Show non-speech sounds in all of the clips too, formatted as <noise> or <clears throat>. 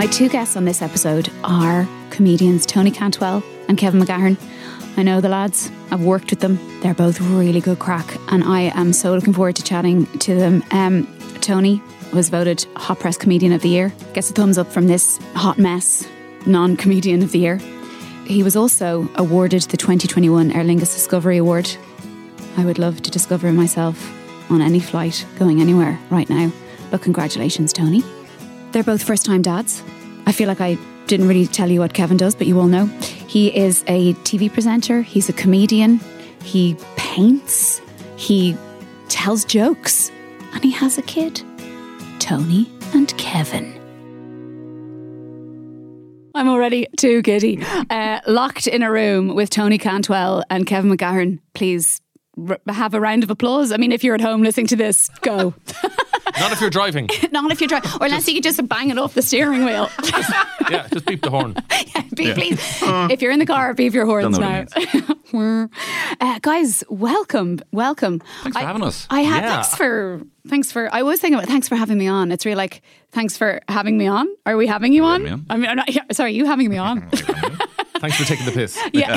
My two guests on this episode are comedians Tony Cantwell and Kevin McGahern. I know the lads, I've worked with them. They're both really good crack, and I am so looking forward to chatting to them. Um, Tony was voted Hot Press Comedian of the Year, gets a thumbs up from this hot mess, non comedian of the year. He was also awarded the 2021 Aer Lingus Discovery Award. I would love to discover myself on any flight going anywhere right now, but congratulations, Tony. They're both first time dads. I feel like I didn't really tell you what Kevin does, but you all know. He is a TV presenter, he's a comedian, he paints, he tells jokes, and he has a kid Tony and Kevin. I'm already too giddy. Uh, locked in a room with Tony Cantwell and Kevin McGahern. Please have a round of applause. I mean, if you're at home listening to this, go. <laughs> Not if you're driving. <laughs> Not if you're driving, or unless you could just bang it off the steering wheel. <laughs> yeah, just beep the horn. yeah, beep, please. if you're in the car, beep your horns Don't know now. uh, guys, welcome, welcome. Thanks for having us. I have. Yeah. Thanks for. Thanks for. I was thinking about. Thanks for having me on. It's really like. Thanks for having me on. Are we having you on? me on. I mean, I'm not, yeah, sorry, you having me on? Thanks for taking the piss. <laughs> yeah.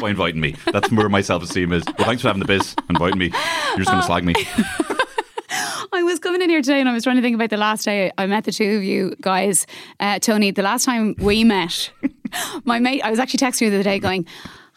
By <laughs> inviting me. That's where my self esteem is. Well, thanks for having the biz, inviting me. You're just going to slag me. <laughs> I was coming in here today and I was trying to think about the last day I met the two of you guys. Uh, Tony, the last time we met, my mate, I was actually texting you the other day going,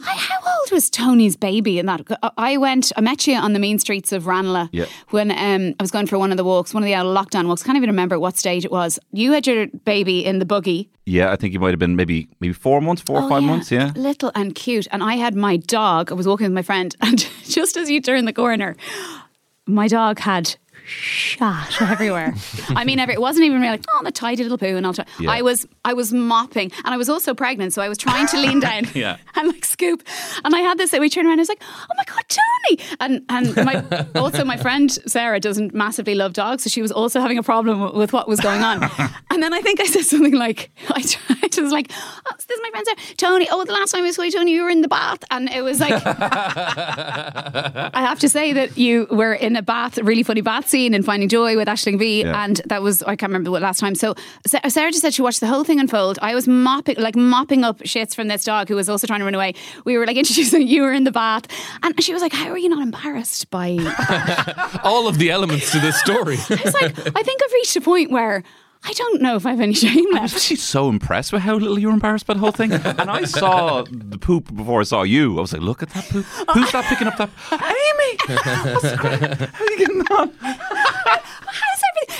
"Hi, how old was Tony's baby? in that I went, I met you on the mean streets of Ranelagh Yeah. when um, I was going for one of the walks, one of the out of lockdown walks. Can't even remember what stage it was. You had your baby in the buggy. Yeah, I think you might have been maybe maybe four months, four or five yeah. months. Yeah. Little and cute. And I had my dog, I was walking with my friend, <laughs> and just as you turn the corner, my dog had shot everywhere. <laughs> I mean, every, it wasn't even really like, oh, the tidy little poo and all. Yeah. I was, I was mopping, and I was also pregnant, so I was trying to lean down <laughs> Yeah. and like scoop. And I had this. That we turned around. And I was like, oh my god, Tony! And and my, <laughs> also my friend Sarah doesn't massively love dogs, so she was also having a problem with what was going on. and then I think I said something like, I, I was like, oh, this is my friend Sarah, Tony. Oh, the last time I saw you, Tony, you were in the bath, and it was like. I have to say that you were in a bath, really funny bath scene in Finding Joy with Aisling Bea, Yeah. and that was I can't remember what last time. So uh, Sarah just said she watched the whole thing unfold. I was mopping, like mopping up shits from this dog who was also trying to run away. We were like <laughs> introducing you were in the bath, and she was like, "How are you not embarrassed by?" <laughs> All of the elements to this story. I was like, I think I've reached a point where. I don't know if I have any <laughs> shame I was left. actually so impressed with how little you were embarrassed by the whole thing. And I saw the poop before I saw you. I was like, look at that poop. Who's that picking up that? <laughs> Amy! How are you getting on?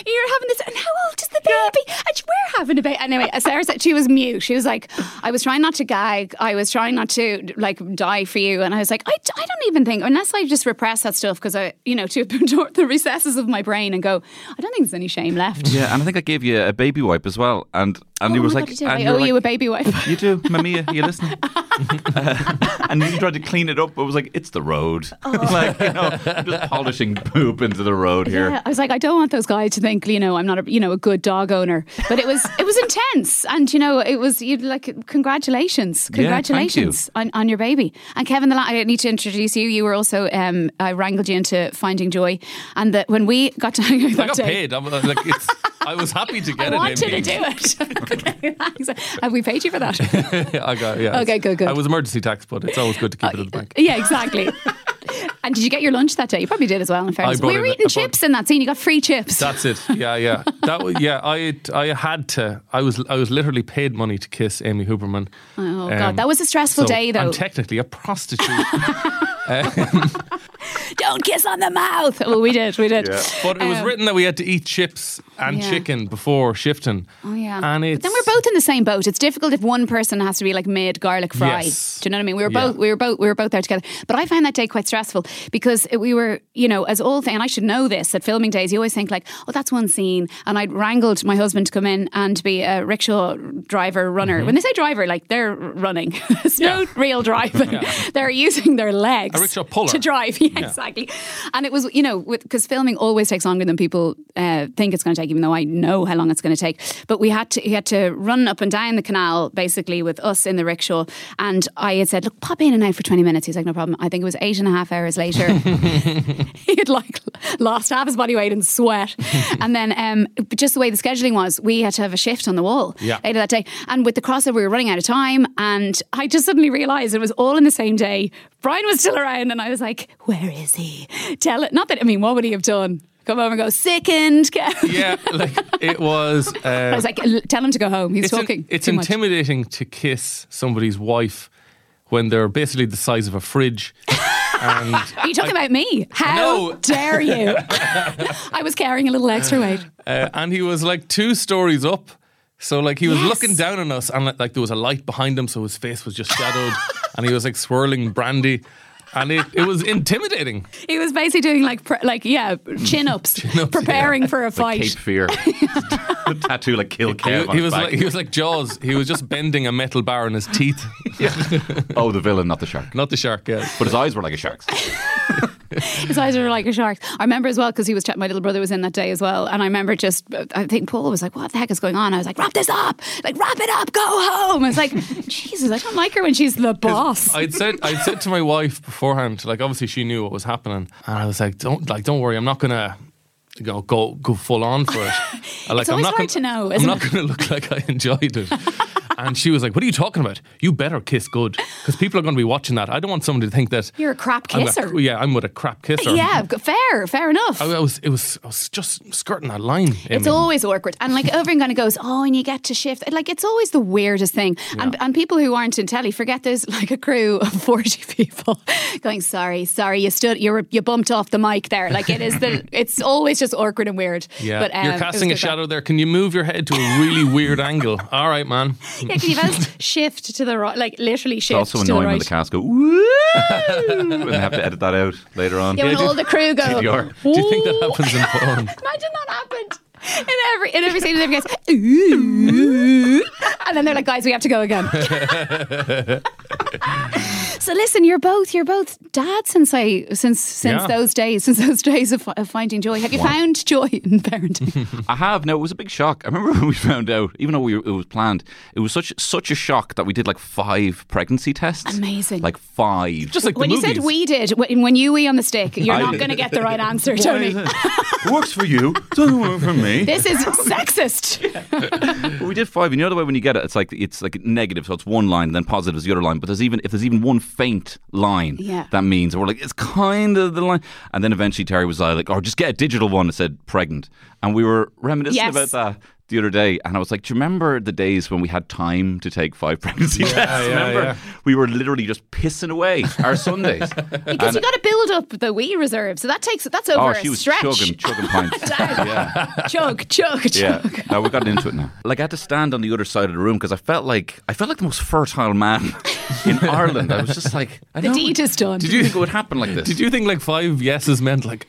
You're having this, and how old is the baby? And we're having a baby. Anyway, Sarah said she was mute. She was like, I was trying not to gag. I was trying not to like die for you. And I was like, I, I don't even think, unless I just repress that stuff because I, you know, to <laughs> the recesses of my brain and go, I don't think there's any shame left. Yeah, and I think I gave you a baby wipe as well. And and Oh you was like, God, I were owe like, you a baby wipe. <laughs> You do, Mamia, are <laughs> you listening? Uh, and you tried to clean it up. It was like, it's the road. like, you know, just polishing poop into the road here. Oh. Yeah, I was like, I don't want those guys to think, you know, I'm not a, you know, a good dog owner. But it was, it was <laughs> intense, and you know, it was you like, congratulations, Yeah, congratulations on, on your baby. And Kevin, the la- I need to introduce you. You were also, um, I wrangled you into Finding Joy, and that when we got to <laughs> hang out I that got day, paid. I'm, uh, like, it's, I was happy to <laughs> get I it. wanted to do it. okay. Have we paid you for that? I got, yeah. Okay, good, good. I was emergency tax, but it's always good to keep it in the bank. yeah, exactly. And did you get your lunch that day? You probably did as well. In fairness, we were eating chips in that scene. You got free chips. That's it. Yeah, yeah. <laughs> That was yeah. I I had to. I was I was literally paid money to kiss Amy Huberman. oh Um, god, that was a stressful so day though. I'm technically a prostitute. <laughs> <laughs> Don't kiss on the mouth. Well, we did, we did. But it was Um, written that we had to eat chips and Yeah. chicken before shifting. Oh yeah. And but then we're both in the same boat. It's difficult if one person has to be like made garlic fry. Yes. Do you know what I mean? We were Yeah. both we were both we were both there together. But I found that day quite stressful because we were, you know, as all thing and I should know this at filming days, you always think like, oh, that's one scene. And I'd wrangled my husband to come in and be a rickshaw driver runner. When they say driver, like they're running. <laughs> There's no Mm-hmm. Yeah. real driving. <laughs> they're using their legs A rickshaw puller. to drive. <laughs> Yeah, exactly. And it was, you know, because filming always takes longer than people uh, think it's going to take, even though I know how long it's going to take. But we had to, he had to run up and down the canal basically with us in the rickshaw. And I had said, look, pop in and out for 20 minutes. He's like, no problem. I think it was eight and a half hours later. <laughs> <laughs> he had like lost half his body weight in sweat. and then um, just the way the scheduling was, we had to have a shift on the wall Yeah. later that day. And with the crossover, we were running out of time. And I just suddenly realised it was all in the same day. Brian was still around, and I was like, "Where is he? Tell it." Not that I mean, what would he have done? Come over and go sickened. Yeah, like it was. <laughs> I Uh, was like, "Tell him to go home. He's it's in- talking." it's too much." intimidating to kiss somebody's wife when they're basically the size of a fridge. <laughs> and Are you talking about me? How No. dare you? <laughs> I was carrying a little extra weight. uh, and he was like two stories up. So like he was Yes. looking down on us, and like there was a light behind him, so his face was just shadowed, and he was like swirling brandy, and it, it was intimidating. He was basically doing like, pr- like yeah, chin ups, <laughs> preparing for a Like fight. Cape Fear. the <laughs> <laughs> tattoo like Kill He, Kev on he his was back. like he was like Jaws. He was just bending a metal bar in his teeth, oh, the villain, not the shark. not the shark. Yeah. But his eyes were like a shark's. His eyes were like a shark's. I remember as well because he was ch- my little brother was in that day as well, and I remember just I think Paul was like, "What the heck is going on?" I was like, "Wrap this up, like wrap it up, go home." It's like, <laughs> "Jesus, I don't like her when she's the boss." I'd said I'd said to my wife beforehand, like obviously she knew what was happening, and I was like, "Don't like, don't worry, I'm not gonna." Know, go go full on for it. <laughs> I, like, It's always I'm not hard gonna, to know, I'm isn't going to look like I enjoyed it. <laughs> and she was like, "What are you talking about? You better kiss good, because people are going to be watching that. I don't want somebody to think that You're a crap I'm kisser. yeah, I'm with a crap kisser. yeah, fair, fair enough. I, I was, it was, I was just skirting that line. It's always awkward. And like everyone kind of goes, oh, and you get to shift. Like it's always the weirdest thing. And, and people who aren't in telly forget there's like a crew of <laughs> 40 people going, sorry, sorry, you stood, you were, you bumped off the mic there. Like it is the, it's always just awkward and weird. Yeah, But, um, you're casting a good fun. shadow there. Can you move your head to a really weird <laughs> angle? All right, man. Yeah, can you just shift to the right, like literally shift. It's also to the annoying right. when the cast go, <laughs> woo! and they have to edit that out later on. yeah, when all the crew go. <laughs> TDR. Do you think that "Ooh." happens in porn? Imagine that happened. In every in every scene, everyone goes, ooh. and then they're like, guys, we have to go again. <laughs> so listen, you're both you're both dads since I since since Yeah. those days since those days of, of finding joy. Have you found joy in parenting? <laughs> I have. No, it was a big shock. I remember <laughs> when we found out, even though we, it was planned, it was such such a shock that we did like five pregnancy tests. Amazing. Like five. Just like when the you movies. said we did, when when you wee on the stick, you're I not did. going to get the right answer, Tony. it works for you. Doesn't work for me. This is sexist. But <laughs> we did five. And you know the way when you get it, it's like it's like negative, so it's one line, then positive is the other line. But there's even if there's even one faint line, Yeah. that means we're like it's kind of the line. And then eventually Terry was like, "Oh, just get a digital one." that said pregnant, and we were reminiscing Yes. about that. The other day, and I was like, "Do you remember the days when we had time to take five <laughs> pregnancy tests? yeah, remember, yeah. we were literally just pissing away our Sundays." <laughs> Because you got to build up the wee reserve, so that takes that's over oh, a she was stretch. chugging, chugging pints. <laughs> yeah. chug, chug, chug. Yeah, no, we got into it now. Like I had to stand on the other side of the room because I felt like I felt like the most fertile man in Ireland. I was just like, I The don't deed is done. Did you think it would happen like this? Did you think like five yeses meant like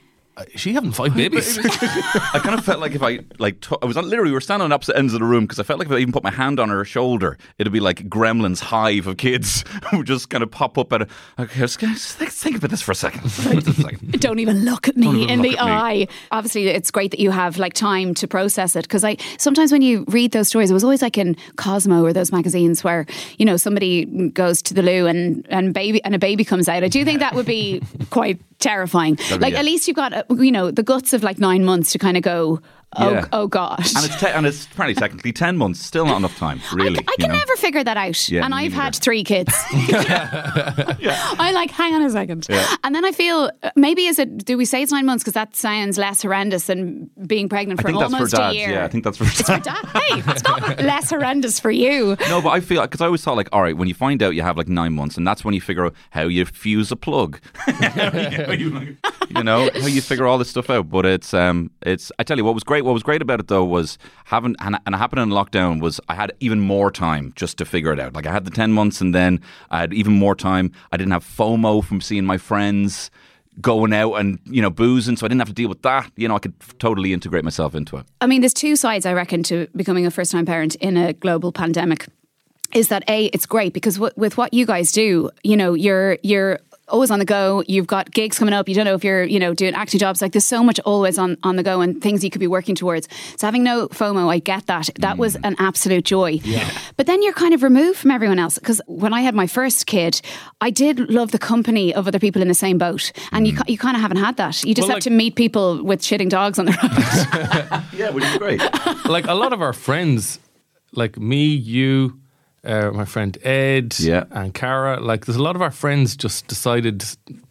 is she having five babies? <laughs> I kind of felt like if I like t- I was on, literally we were standing on opposite ends of the room because I felt like if I even put my hand on her shoulder, it'd be like Gremlin's hive of kids <laughs> who just kind of pop up at. A, okay, just, just think, think about this for a second. Think about this for a second. <laughs> Don't even look at me in the at me. eye. Obviously, it's great that you have like time to process it because I sometimes when you read those stories, it was always like in Cosmo or those magazines where you know somebody goes to the loo and and baby and a baby comes out. I do think that would be quite terrifying. be- Like at least you've got uh, you know the guts of like nine months to kind of go. Oh, Yeah. oh gosh. And it's te- and it's apparently technically ten months, still not enough time, really. I can know? never figure that out. Yeah, and I've had three kids. <laughs> <laughs> I like, hang on a second. And then I feel, uh, maybe is it, do we say it's nine months? Because that sounds less horrendous than being pregnant I for think that's almost for dads. a year. Yeah, I think that's for For dad- hey, it's <laughs> not less horrendous for you. No, but I feel because I always thought like, all right, when you find out you have like nine months, and that's when you figure out how you fuse a plug. You know how you figure all this stuff out. But it's um, it's I tell you what was great. What was great about it though was having and, and it happened in lockdown was I had even more time just to figure it out. Like I had the ten months, and then I had even more time. I didn't have FOMO from seeing my friends going out and you know boozing, so I didn't have to deal with that. You know, I could totally integrate myself into it. I mean, there's two sides, I reckon, to becoming a first time parent in a global pandemic. Is that A, it's great because w- with what you guys do, you know, you're, you're, always on the go. You've got gigs coming up. You don't know if you're, you know, doing acting jobs. Like there's so much always on, on the go and things you could be working towards. So having no FOMO, I get that. That was mm. an absolute joy. Yeah. But then you're kind of removed from everyone else. Because when I had my first kid, I did love the company of other people in the same boat. And you, mm. you kind of haven't had that. You just Well, have like- to meet people with shitting dogs on the road. <laughs> yeah, which is great. like a lot of our friends, like me, you, uh, my friend Ed, Yeah. and Cara, like there's a lot of our friends just decided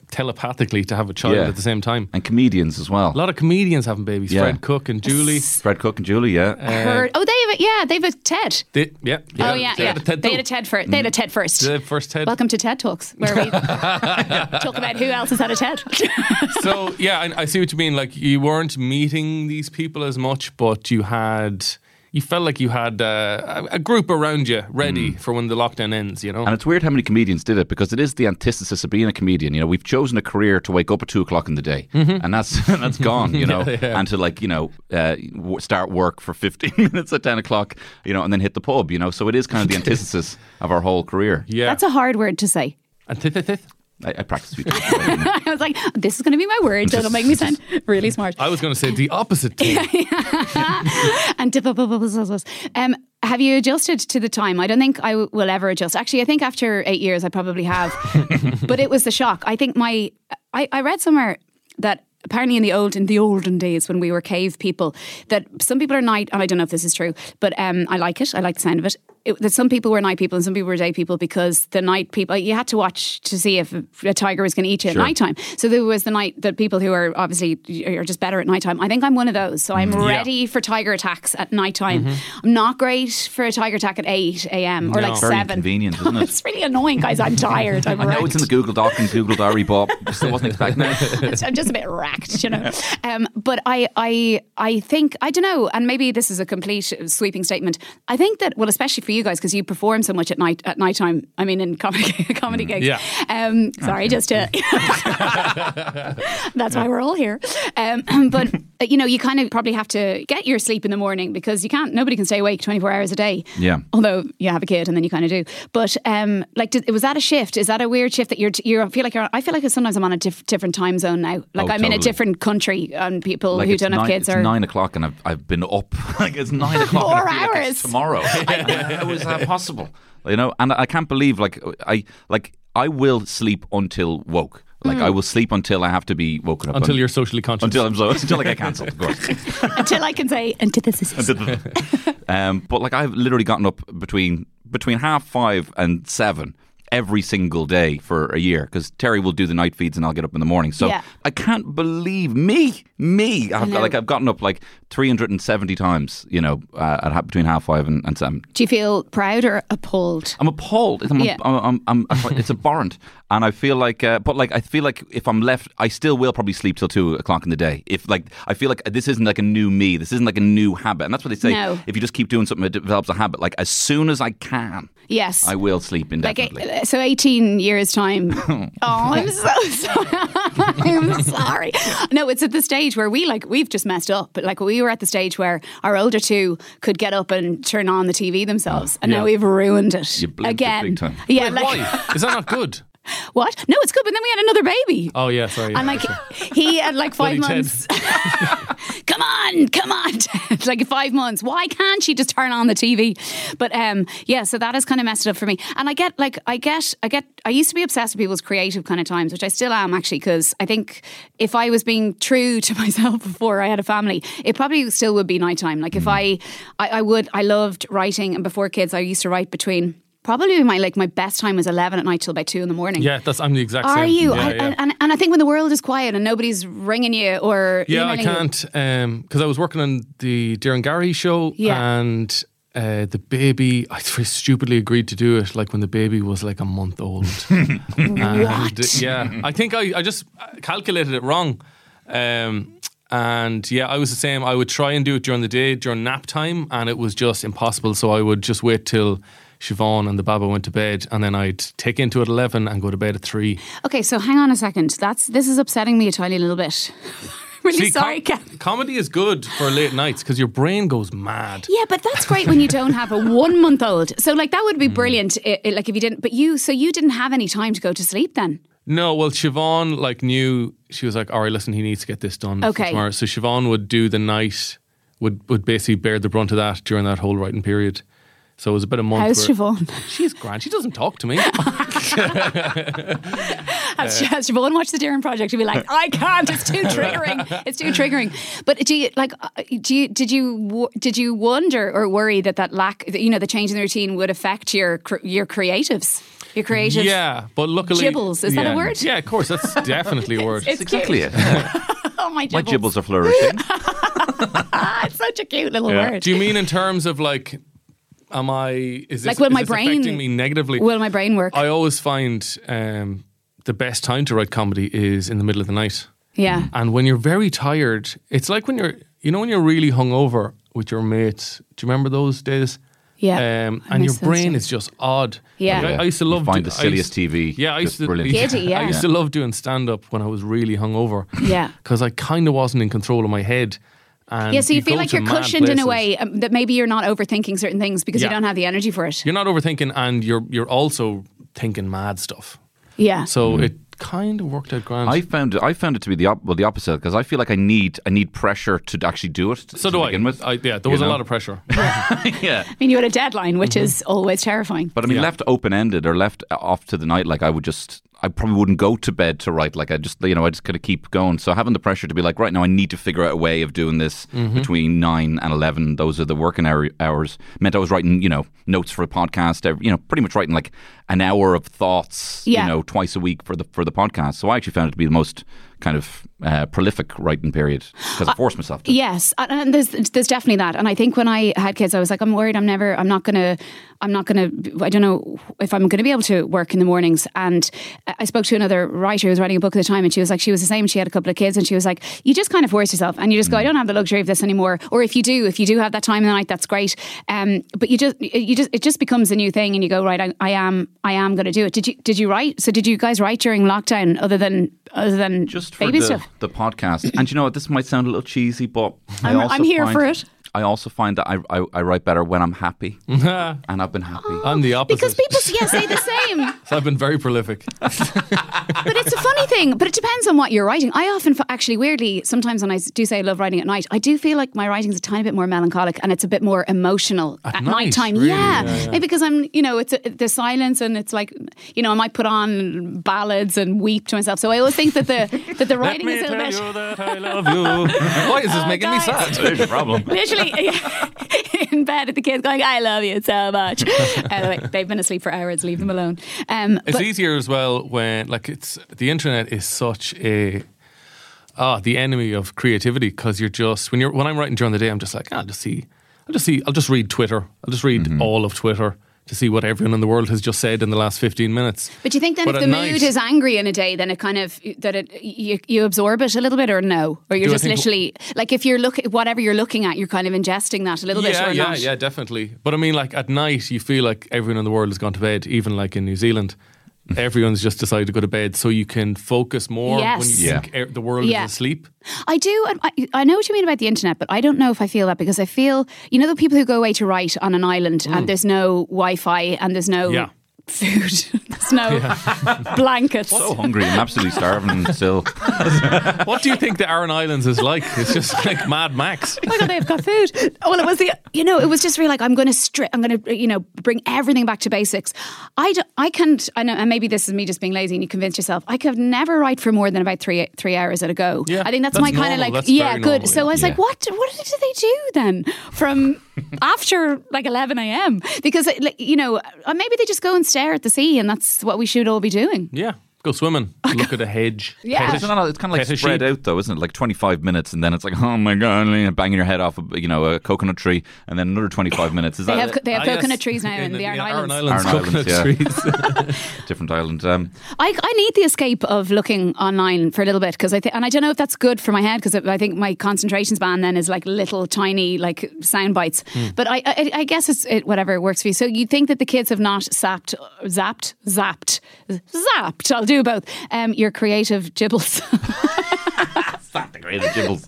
telepathically to have a child Yeah. at the same time. and comedians as well. A lot of comedians having babies. Yeah. Fred Cooke and Julie. Fred Cooke and Julie, yeah. Heard, oh, they have a, yeah, they have a TED. They, yeah, oh yeah, They yeah. had a TED they had a too. TED first. They had a TED first. The first TED. Welcome to TED Talks, where we <laughs> talk about who else has had a TED. <laughs> so yeah, I, I see what you mean. Like you weren't meeting these people as much, but you had. You felt like you had uh, a a group around you ready for when the lockdown ends, you know? Mm. And it's weird how many comedians did it because it is the antithesis of being a comedian. You know, we've chosen a career to wake up at two o'clock in the day, and that's <laughs> that's gone. You <laughs> know, Mm-hmm. Yeah, yeah. and to like you know uh, start work for fifteen <laughs> minutes at ten o'clock, you know, and then hit the pub. You know, so it is kind of the antithesis of our whole career. yeah. That's a hard word to say. Antithethith? I, I practice. few times. <laughs> I was like, this is going to be my word that'll make me sound <laughs> really smart. I was going to say the opposite <laughs> and um, have you adjusted to the time? I don't think I w- will ever adjust. Actually, I think after eight years, I probably have. but it was the shock. I think my I, I read somewhere that apparently in the old in the olden days when we were cave people that some people are night and I don't know if this is true, but um, I like it. I like the sound of it. It. That some people were night people and some people were day people because the night people you had to watch to see if a tiger was going to eat you Sure. at night time. So there was the night that people who are obviously are just better at night time. I think I'm one of those. So I'm Yeah. ready for tiger attacks at night time. I'm not great for a tiger attack at 8 a.m. or No. like Very 7. inconvenient, isn't <laughs> it? it's really annoying, guys. I'm tired. I'm I know it's in the. Google Doc and Google Diary, but <laughs> still wasn't expecting <laughs> it. I'm just a bit racked, you know. Um, but I, I, I think I don't know, and maybe this is a complete sweeping statement. I think that well, especially for you guys, because you perform so much at night at night time. I mean, in comedy <laughs> comedy gigs. Yeah. Um, sorry, just to. <laughs> <laughs> That's why we're all here. Um, <clears throat> but uh, you know, you kind of probably have to get your sleep in the morning because you can't. Nobody can stay awake 24 hours a day. Yeah. Although you have a kid, and then you kind of do. But um, like, did, was that a shift? Is that a weird shift that you're? You feel like you're. I feel like sometimes I'm on a diff- different time zone now. Like Oh, I'm in a different country, and people Like who don't have kids it's are. nine o'clock and I've, I've been up. like it's nine o'clock. Four and I feel like it's hours. Tomorrow. How is that possible? You know, and I can't believe like I like I will sleep until woke. Like Hmm. I will sleep until I have to be woken up. Until And- you're socially conscious. until I'm so <laughs> until I get cancelled, of course. <laughs> until I can say antithesis. <laughs> um, but like I've literally gotten up between between half five and seven every single day for a year because Terry will do the night feeds and I'll get up in the morning. So Yeah. I can't believe me, me. I've, know. like I've gotten up like 370 times, you know, uh, at between half five and, and seven. Do you feel proud or appalled? I'm appalled. I'm, Yeah. I'm, I'm, it's abhorrent, <laughs> and I feel like, uh, but like, I feel like if I'm left, I still will probably sleep till two o'clock in the day. If like, I feel like this isn't like a new me. This isn't like a new habit, and that's what they say. No. If you just keep doing something, it develops a habit. Like as soon as I can, Yes. I will sleep like indefinitely. So 18 years time <laughs> oh. oh i'm so <laughs> sorry i'm sorry no it's at the stage where we like we've just messed up but like we were at the stage where our older two could get up and turn on the tv themselves and now we've ruined it You blinked it again big time. yeah Wait, like why? Is that not good? <laughs> what no it's good but then we had another baby Oh yeah, sorry. and like he had like five months. Come on, come on. <laughs> it's like five months. Why can't she just turn on the TV? But um, yeah, so that has kind of messed it up for me. And I get like I get I get I used to be obsessed with people's creative kind of times, which I still am actually, because I think if I was being true to <laughs> myself before I had a family, it probably still would be nighttime. Like if I, I I would I loved writing, and before kids, I used to write between. Probably my like my best time was eleven at night till about two in the morning. yeah, that's I'm the exact same. Are you? Yeah, I, yeah. And, and, and I think when the world is quiet and nobody's ringing you or Yeah, I can't because I was working on the Darren Gary show Yeah. and uh, the baby. I very stupidly agreed to do it like when the baby was like a month old. <laughs> And, What? yeah, I think I, I just calculated it wrong. Um, and yeah, I was the same. I would try and do it during the day, during nap time, and it was just impossible. So I would just wait till Siobhan and the Baba went to bed, and then I'd take into at eleven and go to bed at three. Okay, so hang on a second. That's this is upsetting me a tiny little bit. <laughs> really See, sorry, com- comedy is good for late nights because your brain goes mad. Yeah, but that's great when you don't have a <laughs> one month old. So like that would Hmm. be brilliant. i- i- like if you didn't, but you so you didn't have any time to go to sleep then. No, well, Siobhan like knew she was like, all right, listen, he needs to get this done Okay. tomorrow. So Siobhan would do the night, would would basically bear the brunt of that during that whole writing period. So it was about a month. How's where- Siobhan? She's grand. She doesn't talk to me. <laughs> Has, has Siobhan watched the Darren Project? She'd be like, I can't. It's too triggering. It's too triggering. But do you like? uh, Do you did you did you wonder or worry that that lack, that, you know, the change in the routine would affect your your creatives, your creative? yeah, but luckily, Gibbles, is that a word? Yeah, of course. That's <laughs> definitely a word. It's Exactly cute. it. <laughs> Oh my My gibbles! gibbles are flourishing. It's such a cute little Yeah. word. Do you mean in terms of like, am I? Is this, Like, will is my this brain- affecting me negatively? Will my brain work? I always find um, the best time to write comedy is in the middle of the night. yeah. And when you're very tired, it's like when you're, you know, when you're really hungover with your mates. Do you remember those days? Yeah. Um, and your brain days. is just odd. Yeah. Like, I, I used to You love find do- the silliest used- TV Yeah, I used to. brilliant. Giddy, yeah. <laughs> I used to love doing stand up when I was really hungover. Yeah. <laughs> because I kind of wasn't in control of my head. And Yeah, so you, go feel like you're mad cushioned in a way um, that maybe you're not overthinking certain things because you don't have the energy for it. You're not overthinking, and you're you're also thinking mad stuff. Yeah. So it kind of worked out grand. I found it, I found it to be the op- well the opposite because I feel like I need I need pressure to actually do it. so to do I. with. I. Yeah, there You was a know? lot of pressure. <laughs> yeah. I mean, you had a deadline, which is always terrifying. But I mean, Yeah. left open ended or left off to the night, like I would just, I probably wouldn't go to bed to write. Like I just, you know, I just kind of keep going. So having the pressure to be like, right now, I need to figure out a way of doing this Mm-hmm. between nine and eleven. Those are the working hour, hours. Meant I was writing, you know, notes for a podcast. every- You know, pretty much writing like an hour of thoughts. Yeah. You know, twice a week for the for the podcast. So I actually found it to be the most kind of uh, prolific writing period because I forced myself to. Yes, and- there's there's definitely that. And I think when I had kids, I was like, I'm worried. I'm never. I'm not gonna. I'm not gonna. I don't know if I'm gonna be able to work in the mornings. And I spoke to another writer who was writing a book at the time, and she was like, she was the same. She had a couple of kids, and she was like, you just kind of force yourself, and you just go, I don't have the luxury of this anymore. Or if you do, if you do have that time in the night, that's great. Um, but you just you just it just becomes a new thing, and you go, right, I, I am I am going to do it. Did you did you write? So did you guys write during lockdown, other than other than just for baby the, stuff? the podcast. And you know what? This might sound a little cheesy, but I I'm- also I'm here find- for it. I also find that I, I, I write better when I'm happy, <laughs> and I've been happy. I'm the oh, opposite. Because people, yeah, say the same. <laughs> so I've been very prolific. <laughs> But it's a funny thing. But it depends on what you're writing. I often, actually, weirdly, sometimes when I do say I love writing at night, I do feel like my writing's a tiny bit more melancholic and it's a bit more emotional ah, at, At night night, time. really? Yeah. Yeah, yeah. maybe because I'm, you know, it's a, the silence and it's like, you know, I might put on ballads and weep to myself. So I always think that the that the writing is a tell little bit. you that I love you. Why is this oh, making me sad? There's your problem. Literally <laughs> in bed at the kids going, I love you so much. <laughs> anyway, they've been asleep for hours, leave them alone. Um, It's but- easier as well when like it's the internet is such a ah the enemy of creativity because you're just when you're when I'm writing during the day I'm just like I'll just see I'll just see I'll just read Twitter I'll just read Mm-hmm. all of Twitter to see what everyone in the world has just said in the last 15 minutes. But do you think then But if the night- mood is angry in a day, then it kind of that it you, you absorb it a little bit, or no, or you're just literally like if you're looking whatever you're looking at, you're kind of ingesting that a little yeah, bit, or yeah, not. yeah, definitely. But I mean, like at night, you feel like everyone in the world has gone to bed. Even like in New Zealand, <laughs> everyone's just decided to go to bed, so you can focus more when Yes. you Yeah. think er- the world Yeah. is asleep. I do. I, I know what you mean about the internet, but I don't know if I feel that because I feel you know the people who go away to write on an island and there's no Wi-Fi and there's no Mm. Yeah. Food, <laughs> there's no <laughs> blankets. So hungry. I'm absolutely starving still. <laughs> What do you think the Aran Islands is like? It's just like Mad Max. oh my god, they've got food. Well, it was the you know it was just really like I'm going to strip. I'm going to you know bring everything back to basics. I don't, I can't. I know, and maybe this is me just being lazy, and you convince yourself. I could never write for more than about three three hours at a go. Yeah, I think that's, that's my kind of like That's yeah, good. normal, so I was yeah. like, what what do they do then from after like 11 a.m. Because you know uh, maybe they just go and stare at the sea, and that's what we should all be doing. Yeah, go swimming. Look at a hedge. Yeah. It's a- kind of, it's kind of like pet a spread sheep. out though, isn't it? Like 25 minutes, and then it's like, oh my god, and banging your head off, a, you know, a coconut tree, and then another 25 minutes. Is They that have it? they have Ah, coconut yes. trees now in, the Aran Islands. Aran Islands, Aran coconut Islands, trees. <laughs> <laughs> different island? Um, I, I need the escape of looking online for a little bit because I think, and I don't know if that's good for my head because I think my concentration span then is like little tiny like sound bites. Hmm. But I, I, I guess it's it, whatever works for you. So you think that the kids have not zapped, zapped, zapped, zapped? I'll do both. Um, your creative gibbles. <laughs> Not the great gibbles.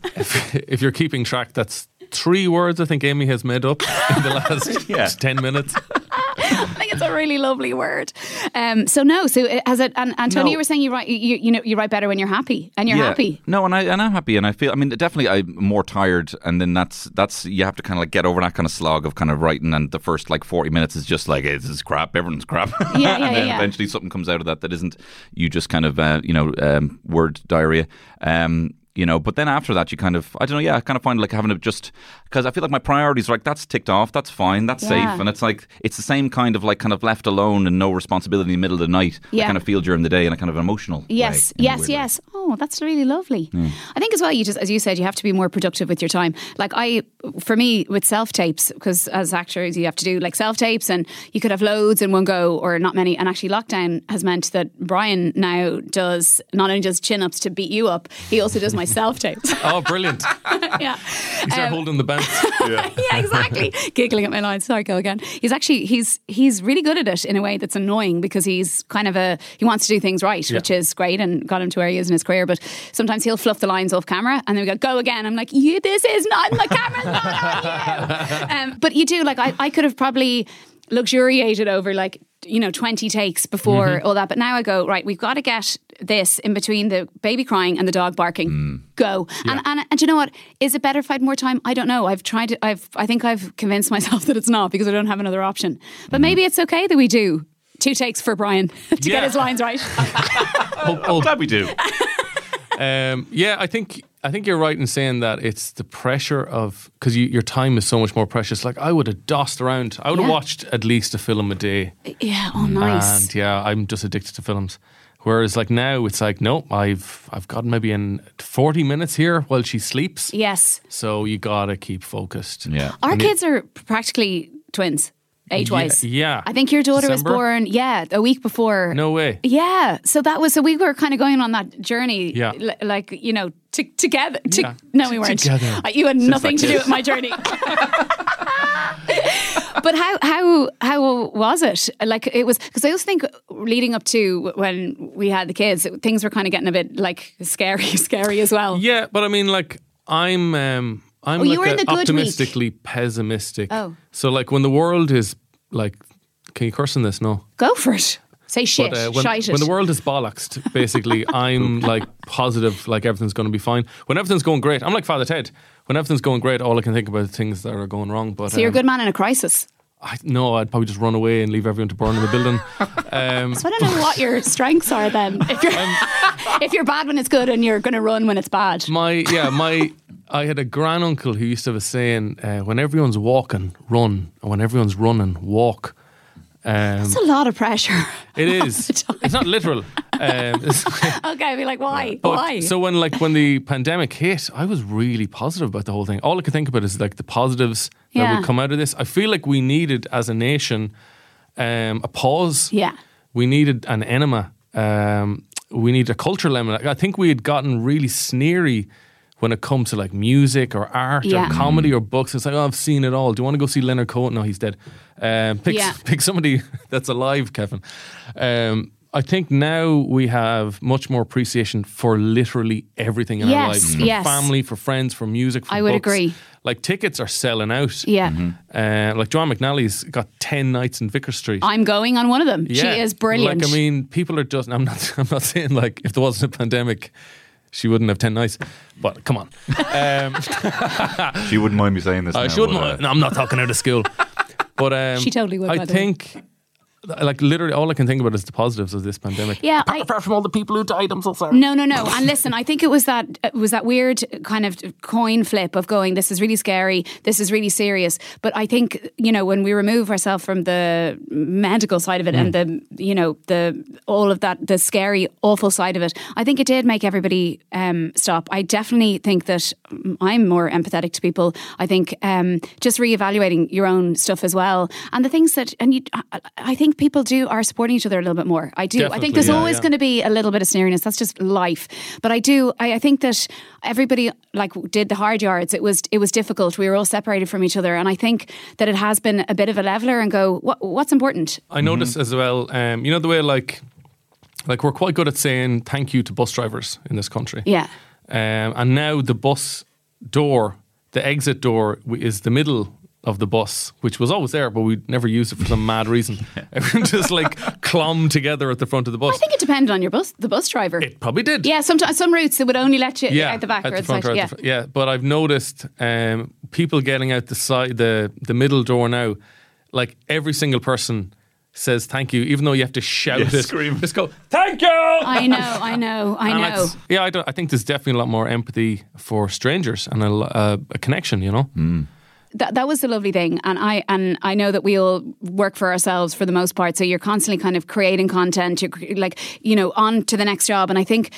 if you're keeping track, that's three words I think Amy has made up in the last <laughs> Yeah. 10 minutes. <laughs> <laughs> I think it's a really lovely word. Um, so no, so it- has it? And, Tony, No. you were saying you write, you, you know, you write better when you're happy, and you're happy. No, and I and I'm happy, and I feel. I mean, definitely, I'm more tired, and then that's that's you have to kind of like get over that kind of slog of kind of writing, and the first like 40 minutes is just like this is crap, everyone's crap. Yeah, yeah, <laughs> and then yeah. eventually something comes out of that that isn't you just kind of uh, you know um, word diarrhea. Um, you know, but then after that, you kind of, I don't know, yeah, I kind of find like having to just, because I feel like my priorities, are like, that's ticked off, that's fine, that's Yeah. safe. And it's like, it's the same kind of like kind of left alone and no responsibility in the middle of the night. Yeah. I kind of feel during the day in a kind of emotional Yes, way, a yes, way. yes. Oh, that's really lovely. I think as well, you just, as you said, you have to be more productive with your time. Like I, for me, with self tapes, because as actors, you have to do like self tapes, and you could have loads in one go or not many. And actually, lockdown has meant that Brian now does not only does chin ups to beat you up, he also does my self tapes. <laughs> Oh, brilliant! <laughs> yeah. Start Um, holding the bounce. <laughs> yeah, exactly. Giggling at my lines. Sorry, go again. He's actually he's he's really good at it in a way that's annoying because he's kind of a he wants to do things right, which is great and got him to where he is in his career. But sometimes he'll fluff the lines off camera and then we go go again. I'm like, you, this is not the camera's not on you. Um, but you do like I, I could have probably luxuriated over like you know 20 takes before mm-hmm. all that. But now i go right we've got to get this in between the baby crying and the dog barking. Mm. Go. And, and and do you know what? Is it better if i had more time? I don't know. I've tried to i've i think i've convinced myself <laughs> that it's not because i don't have another option. But mm-hmm. maybe it's okay that we do two takes for brian <laughs> to Yeah. get his lines right. <laughs> Oh, I'm glad we do. Um, yeah, I think I think you're right in saying that it's the pressure of because you, your time is so much more precious. Like I would have dossed around. I would have Yeah. watched at least a film a day, yeah oh nice and yeah, I'm just addicted to films. Whereas like now, it's like nope, I've I've got maybe in 40 minutes here while she sleeps. yes So you gotta keep focused. Yeah. our And it- kids are practically twins age wise Yeah, yeah. i think your daughter was born yeah a week before No way. Yeah, so that was so we were kind of going on that journey, Yeah. li- like you know, to, together. To, Yeah. No, we weren't. Together. Uh, You had nothing to do with my journey. <laughs> but how how how was it? Like it was because I always think leading up to when we had the kids, it- things were kind of getting a bit like scary, <laughs> scary as well. Yeah, but I mean, like I'm, um, I'm Oh, like a good week. optimistically pessimistic. Oh. so like when the world is like, can you curse in this? No. Go for it. Say shit, But uh, when, shite when the world is bollocksed, basically, <laughs> I'm like positive, like everything's going to be fine. When everything's going great, I'm like Father Ted. When everything's going great, all I can think about is things that are going wrong. But so you're a um, good man in a crisis. I, no, I'd probably just run away and leave everyone to burn in the building. <laughs> Um, So I don't know what your strengths are then. If you're <laughs> if you're bad when it's good and you're going to run when it's bad. my yeah, my I had a grand uncle who used to have a saying: uh, "When everyone's walking, run, and when everyone's running, walk." Um, It's a lot of pressure. <laughs> it is. It's not literal. Um, <laughs> it's- Okay, I'd be like, why? But why? so when like when the pandemic hit, I was really positive about the whole thing. All I could think about is like the positives that would come out of this. I feel like we needed as a nation um, a pause. yeah. We needed an enema. Um, we needed a cultural enema. I think we had gotten really sneery when it comes to like music or art Yeah. or comedy or books. It's like, oh, I've seen it all. Do you want to go see Leonard Cohen? No, he's dead. Um, pick, Yeah. pick somebody <laughs> that's alive, Kevin. Um, I think now we have much more appreciation for literally everything in our Yes, lives. For yes. family, for friends, for music, for I would books. agree. Like tickets are selling out. Yeah. Uh, like Joanne McNally's got 10 nights in Vicar Street. I'm going on one of them. She is brilliant. Like I mean, people are just. I'm not. <laughs> I'm not saying like if there wasn't a pandemic, she wouldn't have ten nights. But come on, um, She wouldn't mind me saying this. I now, shouldn't. but, uh, No, I'm not talking out of school. But um, She totally would, by I the way. think, like literally, all I can think about is the positives of this pandemic. Yeah, Apart, I- apart from all the people who died, I'm so sorry. No, no, no. And listen, I think it was that it was that weird kind of coin flip of going, this is really scary, this is really serious. But I think you know when we remove ourselves from the medical side of it and the you know the all of that the scary awful side of it, I think it did make everybody um, stop. I definitely think that I'm more empathetic to people. I think um, just reevaluating your own stuff as well and the things that and you, I, I think people do are supporting each other a little bit more. I do. I think there's yeah, always yeah. going to be a little bit of sneeriness. That's just life. But I do. I, I think that everybody like did the hard yards. It was it was difficult. We were all separated from each other, and I think that it has been a bit of a leveler and go. What, what's important? I notice as well. Um, you know the way like, like we're quite good at saying thank you to bus drivers in this country. Yeah. Um, and now the bus door, the exit door, is the middle of the bus, which was always there, but we never used it for some mad reason. <laughs> <laughs> Everyone just like clomb together at the front of the bus. I think it depended on your bus, the bus driver. it probably did. yeah, sometimes some routes it would only let you yeah, out the back at or the the front side. or at Yeah. the fr- yeah. But I've noticed um, people getting out the side, the the middle door now. Like every single person says thank you, even though you have to shout Yeah, it. scream. Just go thank you. I know, I <laughs> know, I And know. Yeah, I, don't, I think there's definitely a lot more empathy for strangers and a, uh, a connection. You know. That, that was the lovely thing. And i and i know that we all work for ourselves for the most part. So you're constantly kind of creating content you're like you know on to the next job. And i think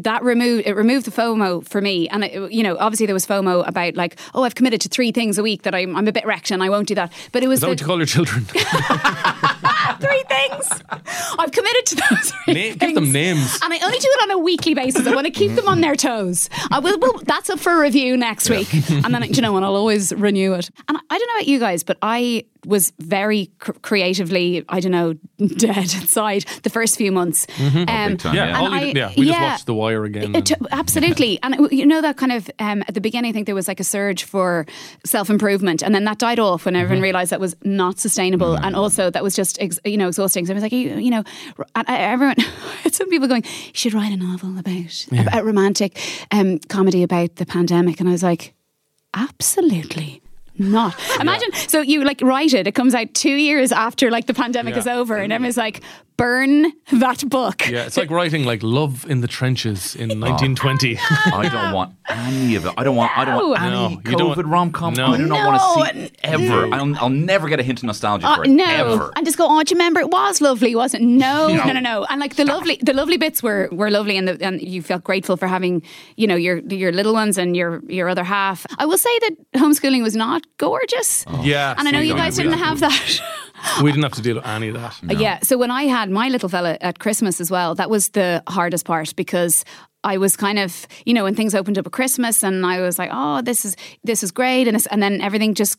that removed it removed the fomo for me. And it, you know obviously there was fomo about like oh i've committed to three things a week that i'm, I'm a bit wrecked and i won't do that. But it was Is that the, what you call your children? <laughs> <laughs> <laughs> three things i've committed to those three Na- give them things. names. and I only do it on a weekly basis. I want to keep them on their toes. I will. Well, that's up for review next week, and then you know, and I'll always renew it. And I don't know about you guys, but I was very cr- creatively, I don't know, <laughs> dead inside the first few months. Um, time, Yeah, Yeah. all and you, I- yeah. We just watched The Wire again. It- and- absolutely. <laughs> And it- you know that kind of um, at the beginning, I think there was like a surge for self improvement, and then that died off when Mm-hmm. everyone realized that was not sustainable, Mm. and also that was just ex- you know exhausting. So I was like, you, you know, and I- everyone, <laughs> some people going, you should write a novel about about romantic um, comedy about the pandemic, and I was like, absolutely. Not imagine. So you like write it. It comes out two years after like the pandemic Yeah. is over, and everyone's like, burn that book. yeah, it's like writing like Love in the Trenches in 1920. <laughs> I don't want any of it. I don't want. I don't want No. any No, you don't COVID want- rom com. No. I do not No. want to see ever. I'll, I'll never get a hint of nostalgia Uh, for it. no, ever. and just go. Oh, do you remember? It was lovely, wasn't? it? No, no, no, no. And like the lovely, the lovely bits were were lovely, and the, and you felt grateful for having, you know, your your little ones and your your other half. I will say that homeschooling was not gorgeous, yeah, and I know you guys didn't have that. <laughs> We didn't have to deal with any of that. Yeah. So when I had my little fella at Christmas as well, that was the hardest part because I was kind of, you know, when things opened up at Christmas, and I was like, "Oh, this is this is great," and and then everything just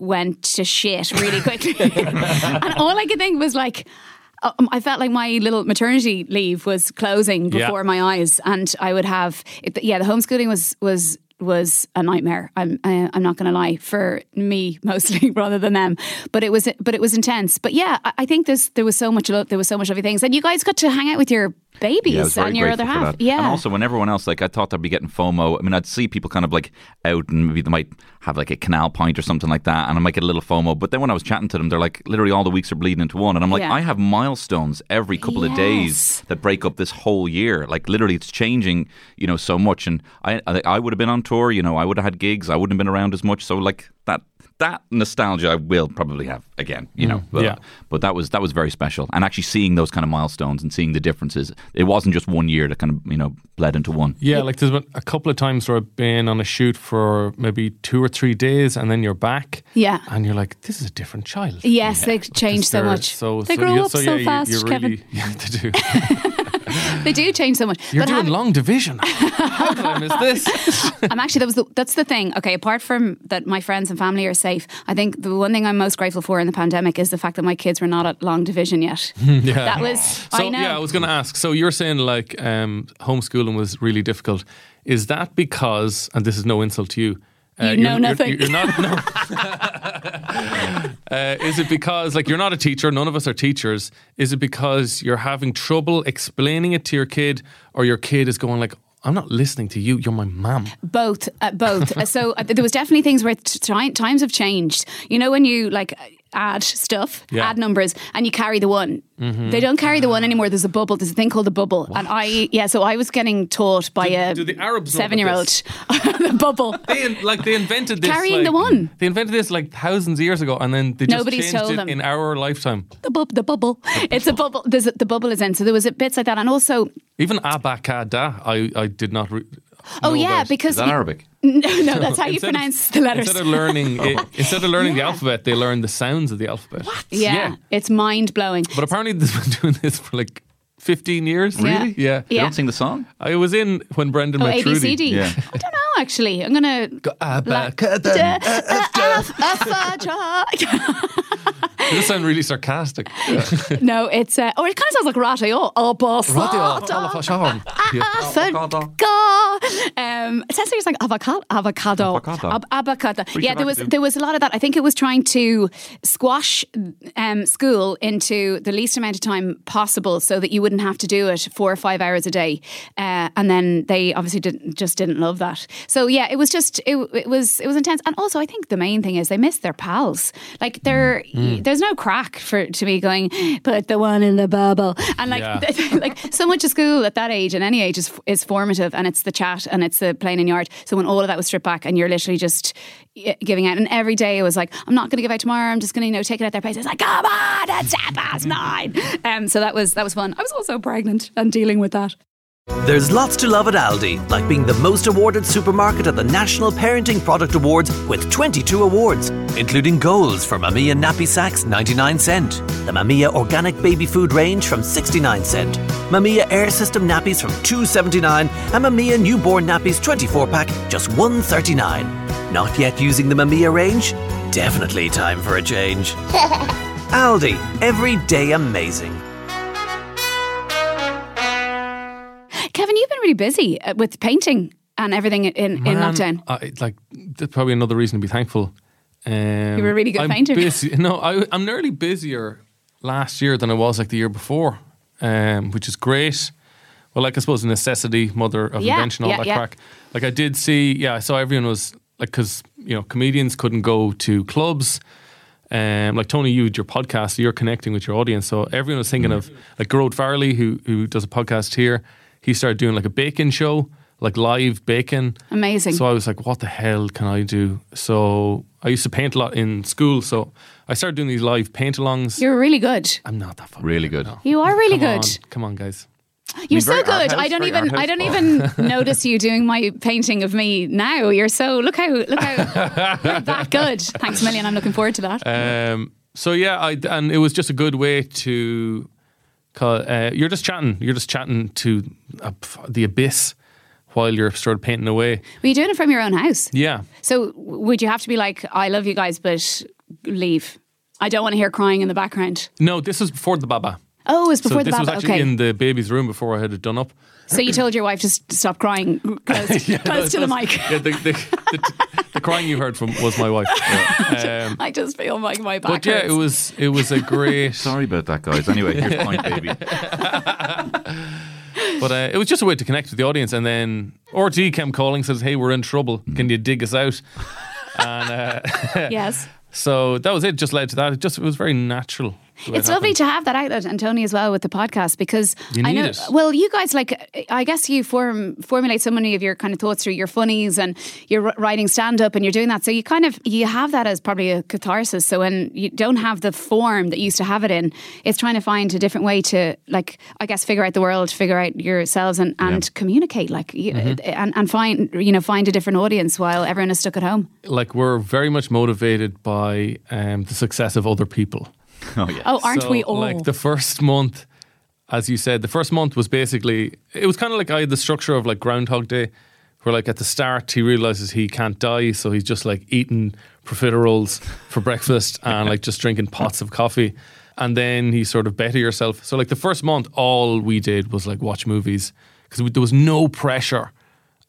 went to shit really quickly, <laughs> and all I could think was like. Um, I felt like my little maternity leave was closing Yeah. before my eyes, and I would have, it, yeah, the homeschooling was was was a nightmare. I'm uh, I'm not going to lie for me <laughs> mostly rather than them, but it was but it was intense. But yeah, I, I think there's there was so much love, there was so much lovely things, and you guys got to hang out with your babies Yeah, and your other half. Yeah, And also, when everyone else, like, I thought I'd be getting FOMO. I mean, I'd see people kind of like out and maybe they might have like a canal point or something like that, and I might get a little FOMO. But then when I was chatting to them, they're like, literally all the weeks are bleeding into one. And I'm like, Yeah. I have milestones every couple of days that break up this whole year. Like, literally, it's changing, you know, so much. And I, I, I would have been on tour, you know, I would have had gigs, I wouldn't have been around as much. So, like, that. That nostalgia I will probably have again, you know. Mm. But, yeah. but that was that was very special, and actually seeing those kind of milestones and seeing the differences. It wasn't just one year that kind of you know bled into one. Yeah, like there's been a couple of times where I've been on a shoot for maybe two or three days, and then you're back. Yeah. and you're like, this is a different child. yes, they change so much. So, they so grow you- up so, so yeah, fast, you're Kevin. really, yeah, they do. <laughs> <laughs> They do change so much. You're But doing have- long division. <laughs> How did I miss this? <laughs> I'm actually that was the, that's the thing. Okay, apart from that, my friends and family are safe. I think the one thing I'm most grateful for in the pandemic is the fact that my kids were not at long division yet. yeah. That was So I know. yeah, I was going to ask. So you're saying like um, homeschooling was really difficult. Is that because, and this is no insult to you, uh, You you're- know you're- nothing. You're, not. No. <laughs> <laughs> uh, is it because like you're not a teacher? None of us are teachers. Is it because you're having trouble explaining it to your kid, or your kid is going like, "I'm not listening to you. You're my mom." Both, uh, both. <laughs> So uh, there was definitely things where t- times have changed. You know, when you like add stuff, Yeah. Mm-hmm. add numbers, and you carry the one. They don't carry the one anymore. There's a bubble. There's a thing called a bubble, and I yeah. So I was getting taught by a do the Arabs seven-year-old <laughs> the bubble. They in- like they invented this. Carrying the one. They invented this like thousands of years ago, and then they just Nobody's changed told it them. in our lifetime. The bub, the bubble. It's a bubble. There's a, the bubble is in. So there was a bits like that, and also Even abacada, I I did not. Re- oh know yeah, about. Is because that you- Arabic? <laughs> no, no, that's how you Instead of- pronounce the letters. Instead of learning, <laughs> it, instead of learning the alphabet, they learn the sounds of the alphabet. What? yeah, it's mind blowing. But apparently, they've been <laughs> doing this for like 15 years. Yeah. Really? Yeah. You don't sing the song? I was in when Brendan Oh, met Trudy. ABCD. Yeah. I don't know actually. I'm gonna. Abacada. Uh, You sound really sarcastic. <laughs> no, it's uh, oh, it kind of sounds like ratio. Oh, boss. Avocado. Um, it sounds like it's like avocado, avocado, Avocado. Avocado. Yeah, there was there was a lot of that. I think it was trying to squash um, school into the least amount of time possible, so that you wouldn't have to do it four or five hours a day. Uh, and then they obviously didn't just didn't love that. So yeah, it was just it, it was it was intense. And also, I think the main thing is they miss their pals. Like they're Mm. there's no crack for to be going put the one in the bubble and like Yeah. <laughs> like so much of school at that age and any age is is formative and it's the chat and it's the playing in yard. So when all of that was stripped back and you're literally just giving out, and every day it was like, I'm not going to give out tomorrow. I'm just going to you know take it at their pace. It's like, come on, it's half past nine. Um, so that was that was fun. I was also pregnant and dealing with that. There's lots to love at Aldi, like being the most awarded supermarket at the National Parenting Product Awards with 22 awards, including goals for Mamia Nappy Sacks 99 cent, the Mamia Organic Baby Food range from 69 cent, Mamia Air System Nappies from 279, and Mamia Newborn Nappies 24 pack just 139. Not yet using the Mamia range? Definitely time for a change. <laughs> Aldi, every day amazing. Kevin, you've been really busy uh, with painting and everything in, in lockdown. I, like that's probably another reason to be thankful. Um, You were a really good I'm painter. Busy, <laughs> no, I, I'm nearly busier last year than I was like the year before, um, which is great. Well, like I suppose necessity, mother of Yeah, invention, all yeah, that yeah. crack. Like I did see, yeah, I saw everyone was like because you know comedians couldn't go to clubs. Um, like Tony, you with your podcast, you're connecting with your audience. So everyone was thinking of like Gearóid Farrelly, who who does a podcast here. He started doing like a baking show, like live baking. Amazing. So I was like, what the hell can I do? So I used to paint a lot in school. So I started doing these live paint alongs. You're really good. I'm not that funny. Really good. No. You are really Come good. On. Come on, guys. You're so good. house, I don't even I don't even notice you doing my painting of me now. You're so look how look how you're <laughs> that good. Thanks a million. I'm looking forward to that. Um, so yeah, I and it was just a good way to. Uh, you're just chatting. You're just chatting to uh, the abyss while you're sort of painting away. Were you're doing it from your own house? Yeah. So would you have to be like, I love you guys, but leave? I don't want to hear crying in the background. No, this was before the baba. Oh, it was So before the this was baba. actually Okay. in the baby's room before I had it done up. So you told your wife to stop crying <laughs> close, close to the mic. <laughs> Yeah, the, the, the, the crying you heard from was my wife. <laughs> Um, I just feel like my back but yeah, hurts. it was it was a great. Sorry about that, guys. Anyway, here's Point Baby. But uh, it was just a way to connect with the audience. And then RTÉ came calling, says, "Hey, we're in trouble. Can you dig us out?" and uh, yes. so that was it. Just led to that. It just it was very natural. It's it lovely to have that outlet, and Tony as well with the podcast because I know. it. Well, you guys like, I guess you form formulate so many of your kind of thoughts through your funnies, and you're writing stand up, and you're doing that. So you kind of you have that as probably a catharsis. So when you don't have the form that you used to have it in, it's trying to find a different way to like, I guess, figure out the world, figure out yourselves, and and communicate, like, you, Mm-hmm. and and find you know find a different audience while everyone is stuck at home. like we're very much motivated by um, the success of other people. <laughs> Oh yeah. Oh, aren't So, we all? Like the first month, as you said, the first month was basically it was kind of like I had the structure of like Groundhog Day, where like at the start he realizes he can't die, so he's just like eating profiteroles for breakfast <laughs> and like just drinking pots of coffee. And then he sort of better yourself. So like the first month, all we did was like watch movies because there was no pressure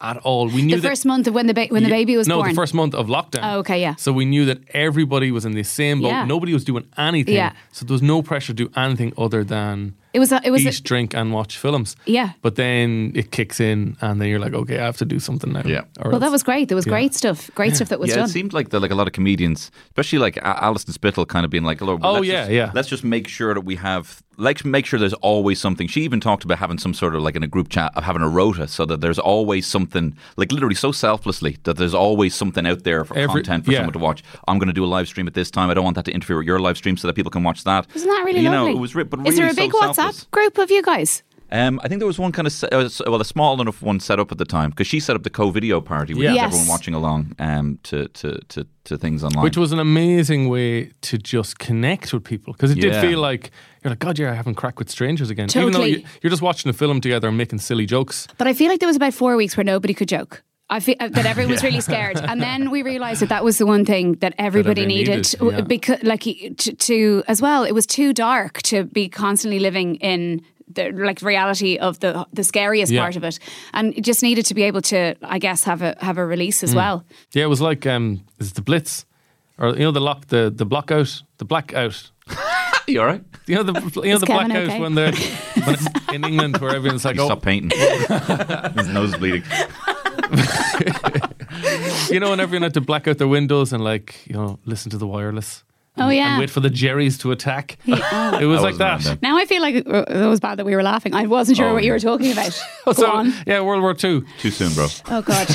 at all. We knew the first month of when the ba- when the yeah. baby was born. no, born. the first month of lockdown. Oh, okay, yeah. So we knew that everybody was in the same boat. Yeah. Nobody was doing anything. Yeah. So there was no pressure to do anything other than it was a, it was a, drink, and watch films. Yeah. But then it kicks in, and then you're like, okay, I have to do something now. Yeah. Or Well, that was great. There was Yeah. great stuff, great stuff that was yeah, done. it seemed like the, like a lot of comedians, especially like Alison Spittle, kind of being like, "Look, Oh, let's yeah, just, yeah. Let's just make sure that we have, like, make sure there's always something." She even talked about having some sort of like in a group chat of having a rota, so that there's always something, like literally so selflessly that there's always something out there for Every- content for yeah. someone to watch. I'm going to do a live stream at this time. I don't want that to interfere with your live stream, so that people can watch that. Isn't that really you lovely? know, it was, re- but Is there a really big so WhatsApp selfless. group of you guys? Um, I think there was one kind of uh, well, a small enough one set up at the time because she set up the co-video party, which Yeah. Yes. everyone watching along um, to, to, to, to things online. Which was an amazing way to just connect with people because it did feel like you're like, God, yeah, I haven't cracked with strangers again. Even though Totally. you, you're just watching a film together and making silly jokes. But I feel like there was about four weeks where nobody could joke. I feel that everyone was <laughs> really scared, and then we realised that that was the one thing that everybody everyone needed, needed, yeah. because like to, to as well. It was too dark to be constantly living in the like reality of the the scariest Yeah. part of it, and it just needed to be able to, I guess, have a have a release Mm. as well. Yeah, it was like um, is the Blitz, or you know the lock, the the blockout, the blackout. <laughs> You all right? You know the <laughs> you know Is the Kevin blackout okay? when they're when in England where everyone's like, oh, stop painting. His nose is bleeding. <laughs> you know, when everyone had to black out their windows and like you know listen to the wireless. Oh and, yeah. and wait for the Jerry's to attack. oh. <laughs> It was I like wasn't that. then. Now I feel like it it was bad that we were laughing. I wasn't sure Oh, what you were talking about. <laughs> Go So, on. yeah, World War Two. Too soon, bro. Oh God,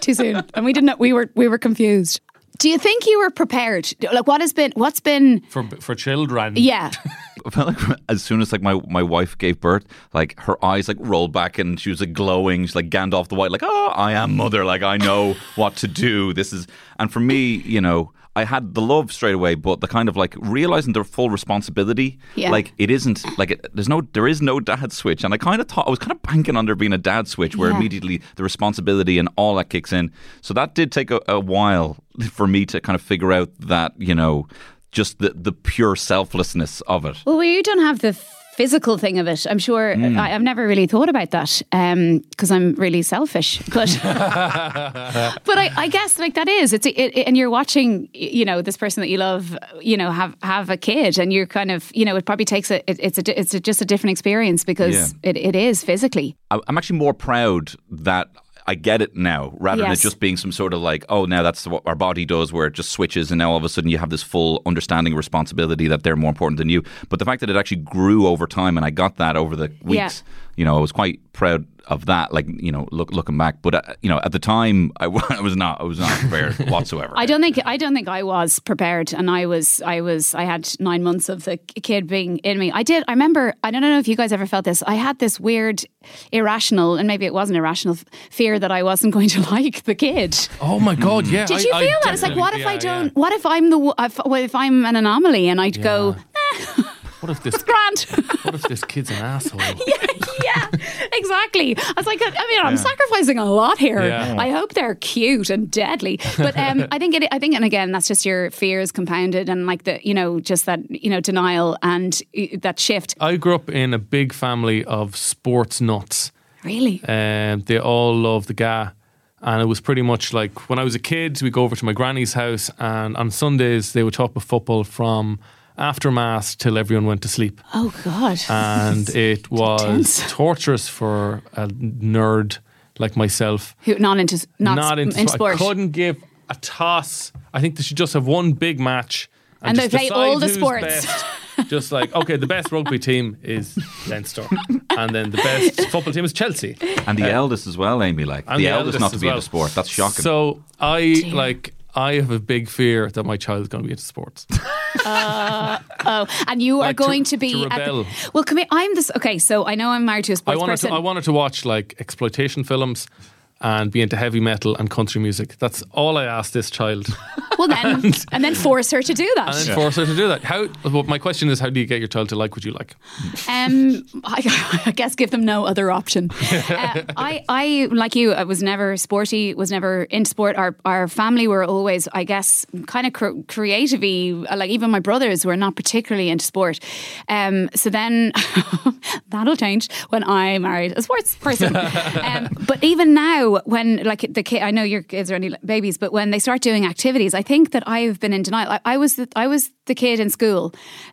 too soon. And we didn't. know- We were we were confused. Do you think you were prepared? Like, what has been? What's been? for for children. Yeah. I <laughs> felt like <laughs> as soon as like my, my wife gave birth, like her eyes like rolled back and she was like glowing. She's like Gandalf the White, like, oh, I am mother. Like I know <laughs> what to do. This is, and for me, you know, I had the love straight away, but the kind of like realizing their full responsibility. Yeah. Like it isn't like it, there's no there is no dad switch, and I kind of thought I was kind of banking on there being a dad switch where Yeah. immediately the responsibility and all that kicks in. So that did take a, a while for me to kind of figure out that you know just the the pure selflessness of it. Well, you don't have the physical thing of it. I'm sure. Hmm. I, I've never really thought about that because I'm really selfish. But <laughs> <laughs> but I, I guess like that is it's it, it- and you're watching you know this person that you love you know have have a kid and you're kind of you know it probably takes a it, it's a it's a, just a different experience because Yeah. it, it is physically. I'm actually more proud that I get it now rather than it just being some sort of like, oh, now that's what our body does, where it just switches, and now all of a sudden you have this full understanding of responsibility that they're more important than you. But the fact that it actually grew over time, and I got that over the weeks, you know, I was quite proud of that. Like, you know, look, looking back, but uh, you know, at the time, I, <laughs> I was not, I was not prepared <laughs> whatsoever. I don't think I don't think I was prepared, and I was I was I had nine months of the kid being in me. I did. I remember. I don't know if you guys ever felt this. I had this weird, irrational, and maybe it wasn't irrational fear that I wasn't <laughs> going to like the kid. Oh my God! Yeah. Did I- you I feel that? It's like, what if yeah, I don't? yeah. What if I'm the? If, what if I'm an anomaly and I'd go What if this? grand? <laughs> What if this kid's an asshole? <laughs> yeah, yeah, exactly. I was like, I mean, I'm sacrificing a lot here. Yeah. I hope they're cute and deadly, but um, <laughs> I think it. I think, and again, that's just your fears compounded, and like the, you know, just that, you know, denial and uh, that shift. I grew up in a big family of sports nuts. Really, Um, they all love the GAA. And it was pretty much like when I was a kid, we'd go over to my granny's house, and on Sundays they would talk about football from after mass till everyone went to sleep. oh god, And <laughs> it was intense. torturous for a nerd like myself. Who not into not, Not into, into, sport. I couldn't give a toss. I think they should just have one big match. And they just play all the sports. best. <laughs> Just like, okay, the best rugby team is Leinster. and then the best <laughs> football team is Chelsea. and the uh, eldest as well, Amy. Like And the, eldest, not to be well. into sport. That's shocking. So I like I have a big fear that my child is going to be into sports. <laughs> Uh, oh, and you are Like to- going to, be to at the- rebel. well, come here. I'm this. Okay, so I know I'm married to a sports wanted person. to I wanted to watch like exploitation films and be into heavy metal and country music. That's all I asked this child. <laughs> well, then <laughs> and then force her to do that. And then force her to do that. How well, my question is how do you get your child to like what you like? Um, I, <laughs> I guess give them no other option. Uh, I, I, like you, I was never sporty, was never into sport. Our, our family were always, I guess, kind of cr- creative Like even my brothers were not particularly into sport. Um, so then that'll change when I married a sports person. um, but even now, when like the kid, I know your kids are only babies, but when they start doing activities, I think that I have been in denial. I, I was the, I was the kid in school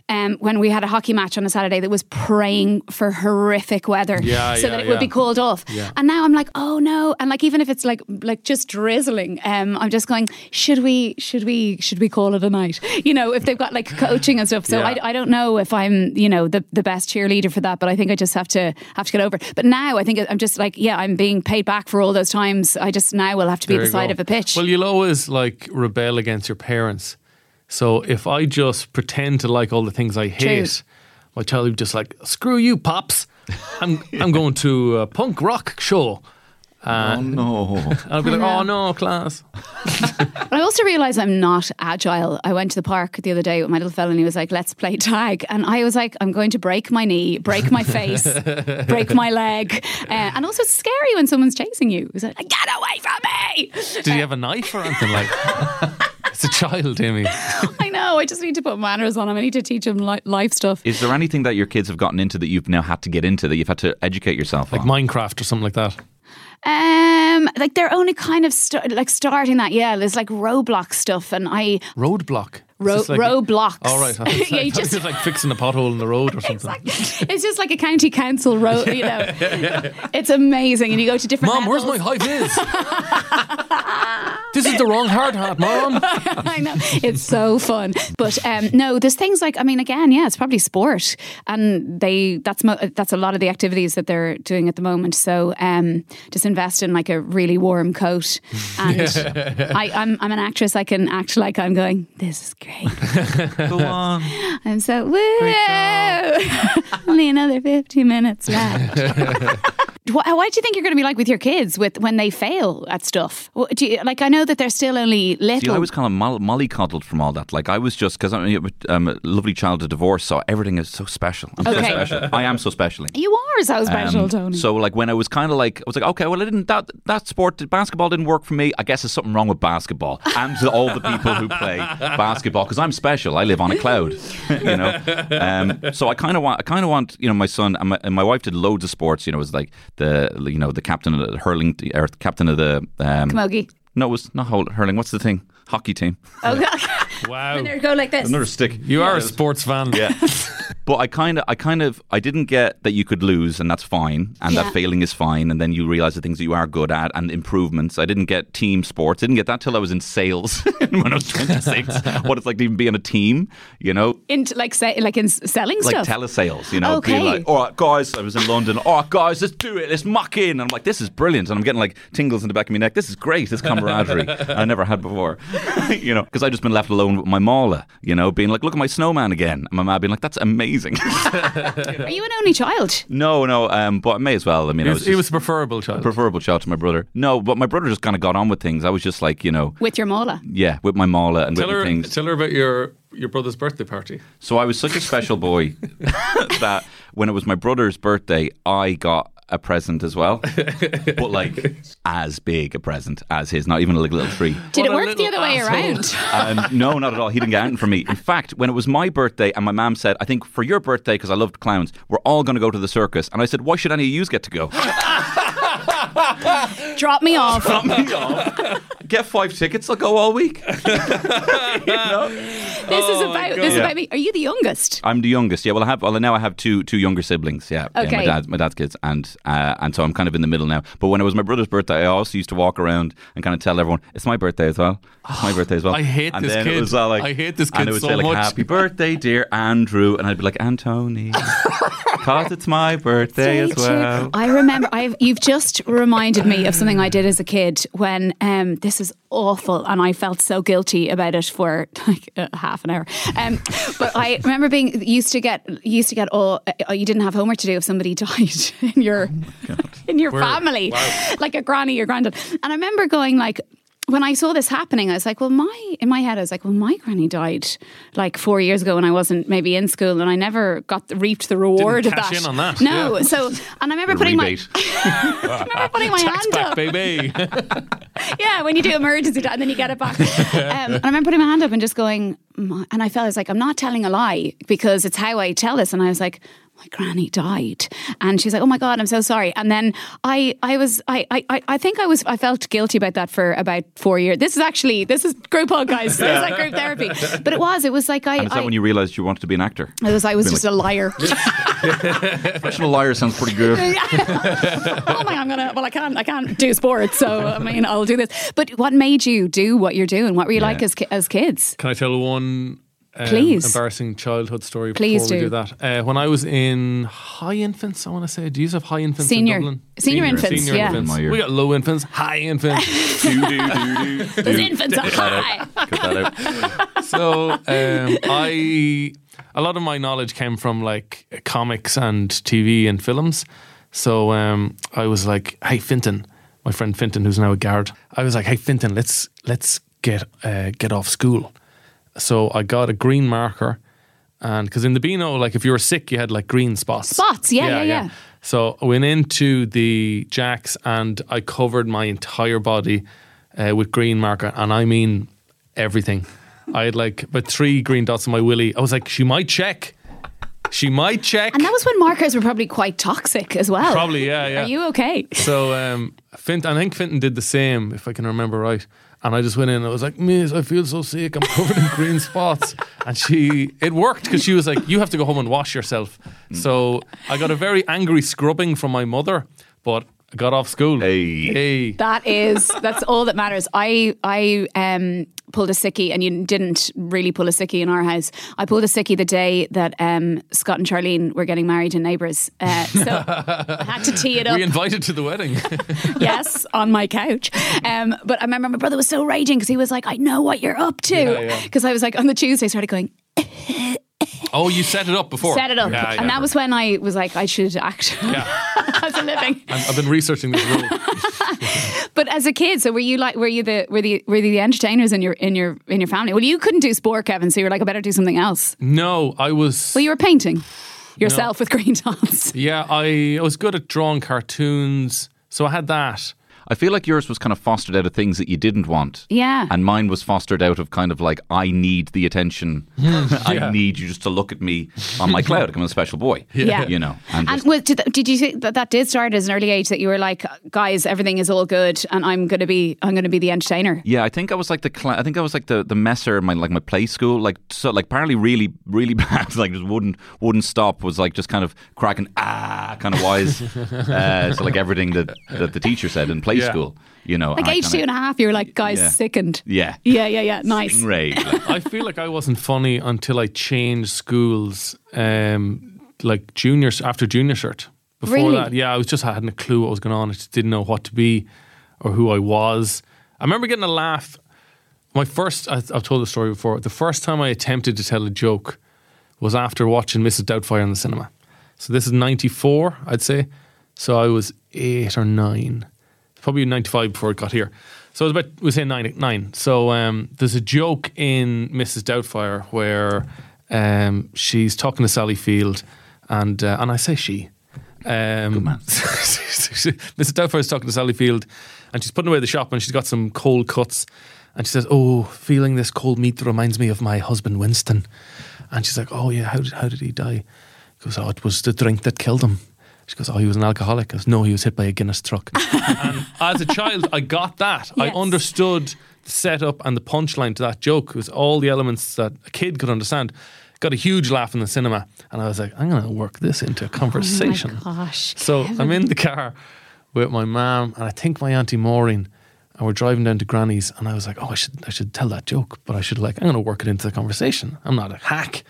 um, when we had a hockey match on a Saturday that was praying for horrific weather Yeah, so yeah, that it would be called off. Yeah. And now I'm like, oh no! And like even if it's like like just drizzling, um, I'm just going, should we should we should we call it a night? You know, if they've got like coaching and stuff. So Yeah. I, I don't know if I'm you know the the best cheerleader for that, but I think I just have to have to get over. it. But now I think I'm just like, yeah, I'm being paid back for all those times. I just now will have to be There the side go. of a pitch. Well, you'll always like rebel against your parents. So if I just pretend to like all the things I hate, my child would just like, screw you, pops. I'm <laughs> I'm going to a punk rock show. oh no. <laughs> I'll be like, oh no, class. But <laughs> I also realised I'm not agile. I went to the park the other day with my little fella and he was like, let's play tag. And I was like, I'm going to break my knee, break my face, break my leg. Uh, and also, it's scary when someone's chasing you. It's like, get away from me. Did he have a knife or anything like? It's a child, Amy. <laughs> I know. I just need to put manners on him. I need to teach him li- life stuff. Is there anything that your kids have gotten into that you've now had to get into that you've had to educate yourself Like on? Minecraft or something like that. Um, like they're only kind of st- like starting that. Yeah, there's like Roblox stuff, and I Roadblock. Ro- like- roadblocks. All right. I thought <laughs> yeah, you just like fixing a pothole in the road or something. it's just like a county council road. <laughs> You know, it's amazing, and you go to different. Mom, where's my levels. high vis? <laughs> this is the wrong hard hat, Mom. I know it's so fun, but um, no, there's things like I mean, again, yeah, it's probably sport, and they that's mo- that's a lot of the activities that they're doing at the moment. So um, just invest in like a really warm coat, and I, I'm I'm an actress. I can act like I'm going. This is great. <laughs> Go on. I'm so woo. <laughs> Only another 50 minutes left. <laughs> What, what do you think you're going to be like with your kids with when they fail at stuff? What Do you, like I know that they're still only little. See, I was kind of moll- mollycoddled from all that. Like I was just because I'm um, a lovely child of divorce, so everything is so special. I'm Okay. so special. I am so special. you are so special, Um, Tony. So like when I was kind of like I was like okay well I didn't that that sport basketball didn't work for me I guess there's something wrong with basketball and all the people who play basketball because I'm special I live on a cloud <laughs> you know um, so I kind of want I kind of want you know my son and my, and my wife did loads of sports you know it was like the you know the captain of the hurling or captain of the um, Camogie. no it was not hurling what's the thing hockey team Oh, <laughs> God. Wow. there go like this. another stick You are a sports fan. yeah. <laughs> But I kind of, I kind of, I didn't get that you could lose and that's fine, and Yeah. that failing is fine, and then you realize the things that you are good at and improvements. I didn't get team sports. I didn't get that till I was in sales <laughs> when I was twenty six. <laughs> what it's like to even be on a team, you know, Into like say like in s- selling like stuff. telesales, you know, Okay. being like, all right, guys, I was in London. All right, guys, let's do it. Let's muck in. And I'm like, this is brilliant. And I'm getting like tingles in the back of my neck. This is great. This camaraderie I never had before, you know, because I've just been left alone with my mala, you know, being like, look at my snowman again. And my mom being like, that's amazing. <laughs> Are you an only child? no, no, um, but I may as well. I mean, He I was, was, he was a preferable child. preferable child to my brother. No, but my brother just kind of got on with things. I was just like, you know, With your mola. yeah, with my mala and tell with her, things. tell her about your your brother's birthday party. So I was such a special boy <laughs> that when it was my brother's birthday, I got a present as well, <laughs> but like as big a present as his, not even like a little tree. Did What it work the little other way around? Um, no, not at all. He didn't get anything from me. In fact, when it was my birthday and my mum said, I think for your birthday, because I loved clowns, we're all going to go to the circus. And I said, why should any of you get to go? <laughs> <laughs> Drop me off. Drop me off. Get five tickets, I'll go all week. <laughs> you know? This is about this is about me. Are you the youngest? I'm the youngest. Yeah, well, I have. Well, now I have two two younger siblings. Yeah, yeah, Okay. my dad, my dad's kids, and uh, and so I'm kind of in the middle now. But when it was my brother's birthday, I also used to walk around and kind of tell everyone it's my birthday as well. It's my birthday as well. I hate and this then kid. It was all like, I hate this And kid it would so say like, much. "Happy birthday, dear Andrew," and I'd be like, "Antony," <laughs> because it's my birthday as well. I remember. I've you've just reminded me of something I did as a kid when um, this is awful, and I felt so guilty about it for <laughs> like uh, half an hour. Um, but I remember being used to get used to get all uh, you didn't have homework to do if somebody <laughs> died in your in your Where- family, wow. like a granny or granddad. And I remember going like. When I saw this happening, I was like, "Well, my in my head, I was like, well, my granny died like four years ago when I wasn't maybe in school, and I never got the, reaped the reward of cash that. in on that, No, yeah. so and I remember The putting rebate. my <laughs> I remember putting my Tax hand back, up. baby. <laughs> Yeah, when you do emergency and then you get it back. <laughs> Um, and I remember putting my hand up and just going, "My-" and I felt I was like, I'm not telling a lie because it's how I tell this. And I was like, my granny died, and she's like, "Oh my god, I'm so sorry." And then I, I was, I, I, I think I was, I felt guilty about that for about four years. This is actually, this is group hug, guys. This is like group therapy. But it was, it was like I, And is that I when you realised you wanted to be an actor? it was, I was Been just a liar. <laughs> Professional liar sounds pretty good. <laughs> oh my, I'm gonna. Well, I can't. I can't do sports, so I mean, I'll do this. But what made you do what you're doing? What were you like as as kids? Can I tell one um, Please. embarrassing childhood story Please before we do. do that? Uh, when I was in high infants, I want to say, do you have high infants Senior- in Dublin? senior infants, Senior yeah. infants. My year. We got low infants, high infants. <laughs> Those infants are Cut high. that out. Cut that out. <laughs> so um, I a lot of my knowledge came from like comics and TV and films. So um, I was like, "Hey, Fintan, my friend Fintan, who's now a guard. I was like, "Hey, Fintan, let's let's get uh, get off school." So I got a green marker, and because in the Beano, like if you were sick, you had like green spots. Spots, yeah, yeah, yeah. So I went into the jacks and I covered my entire body uh, with green marker, and I mean everything. I had like but three green dots on my willy. I was like, she might check. She might check. And that was when markers were probably quite toxic as well. Probably, yeah, yeah. Are you okay? So um, Fint, I think Fintan did the same, if I can remember right. And I just went in and I was like, Miss, I feel so sick. I'm <laughs> covered in green spots. And she, it worked because she was like, you have to go home and wash yourself. So I got a very angry scrubbing from my mother, but I got off school. Hey. Hey. That is, that's all that matters. I, I um, pulled a sickie, and you didn't really pull a sickie in our house. I pulled a sickie the day that um, Scott and Charlene were getting married in Neighbours. Uh, so I had to tee it <laughs> up. We invited to the wedding. <laughs> yes, on my couch. Um, but I remember my brother was so raging because he was like, I know what you're up to. Yeah, yeah. Because I was like, on the Tuesday, I started going, oh, you set it up before. set it up. Yeah, yeah. And that was when I was like, I should act Yeah. <laughs> as a living. I've been researching this rule. <laughs> But as a kid, so were you like, were you the, were the, were the entertainers in your, in your, in your family? Well, you couldn't do sport, Kevin, so you were like, I better do something else. No, I was. Well, you were painting yourself with green dots. Yeah, I, I was good at drawing cartoons. So I had that. I feel like yours was kind of fostered out of things that you didn't want. Yeah. And mine was fostered out of kind of like, I need the attention. <laughs> I need you just to look at me on my cloud. I'm a special boy. <laughs> Yeah. You know. And, And just, was, did, did you think that that did start as an early age that you were like, guys, everything is all good, and I'm gonna be, I'm gonna be the entertainer. yeah, I think I was like the cla I think I was like the the messer in my like my play school like so like apparently really really <laughs> bad like just wouldn't wouldn't stop was like just kind of cracking ah kind of wise uh, so like everything that that the teacher said in play Yeah. school you know Like age kinda- two and a half, you were like, guys, Yeah. sickened. yeah Yeah, yeah, yeah. Nice. Right. Like, <laughs> I feel like I wasn't funny until I changed schools, um, like juniors after junior cert. Before Really? that, yeah, I was just I hadn't a clue what was going on. I just didn't know what to be or who I was. I remember getting a laugh. My first, I- I've told the story before. The first time I attempted to tell a joke was after watching Mrs. Doubtfire in the cinema. So this is '94, I'd say. So I was eight or nine, probably '95 before it got here. So I was about we say nine, nine. So um, there's a joke in Mrs. Doubtfire where um, she's talking to Sally Field, and uh, and I say she. Um, Good man. <laughs> Mrs. Doubtfire is talking to Sally Field, and she's putting away the shop, and she's got some cold cuts, and she says, "Oh, feeling this cold meat reminds me of my husband Winston," and she's like, "Oh yeah, how did how did he die?" He goes, "Oh, it was the drink that killed him." She goes, "Oh, he was an alcoholic." I goes, "No, he was hit by a Guinness truck." <laughs> and as a child, I got that. I understood the setup and the punchline to that joke. It was all the elements that a kid could understand. Got a huge laugh in the cinema, and I was like, "I'm going to work this into a conversation." Oh my gosh. So Kevin. I'm in the car with my mum and I think my auntie Maureen, and we're driving down to Granny's, and I was like, "Oh, I should, I should tell that joke," but I should like, I'm going to work it into the conversation. I'm not a hack,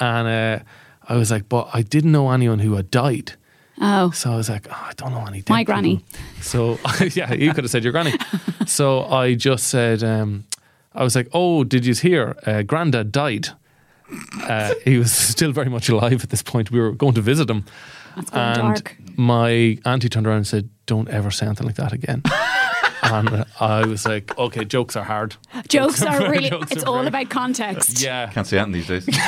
and uh, I was like, "But I didn't know anyone who had died." Oh, So I was like, oh, I don't know any. My granny. people." So <laughs> yeah, you could have said your granny. <laughs> so I just said, um, I was like, oh, did you hear? Uh, Granddad died. Uh, he was <laughs> still very much alive at this point. We were going to visit him, and dark. my auntie turned around and said, "Don't ever say anything like that again." And I was like, "Okay, jokes are hard. Jokes are <laughs> really, jokes it's are all very- about context. Yeah, can't say anything these days. <laughs>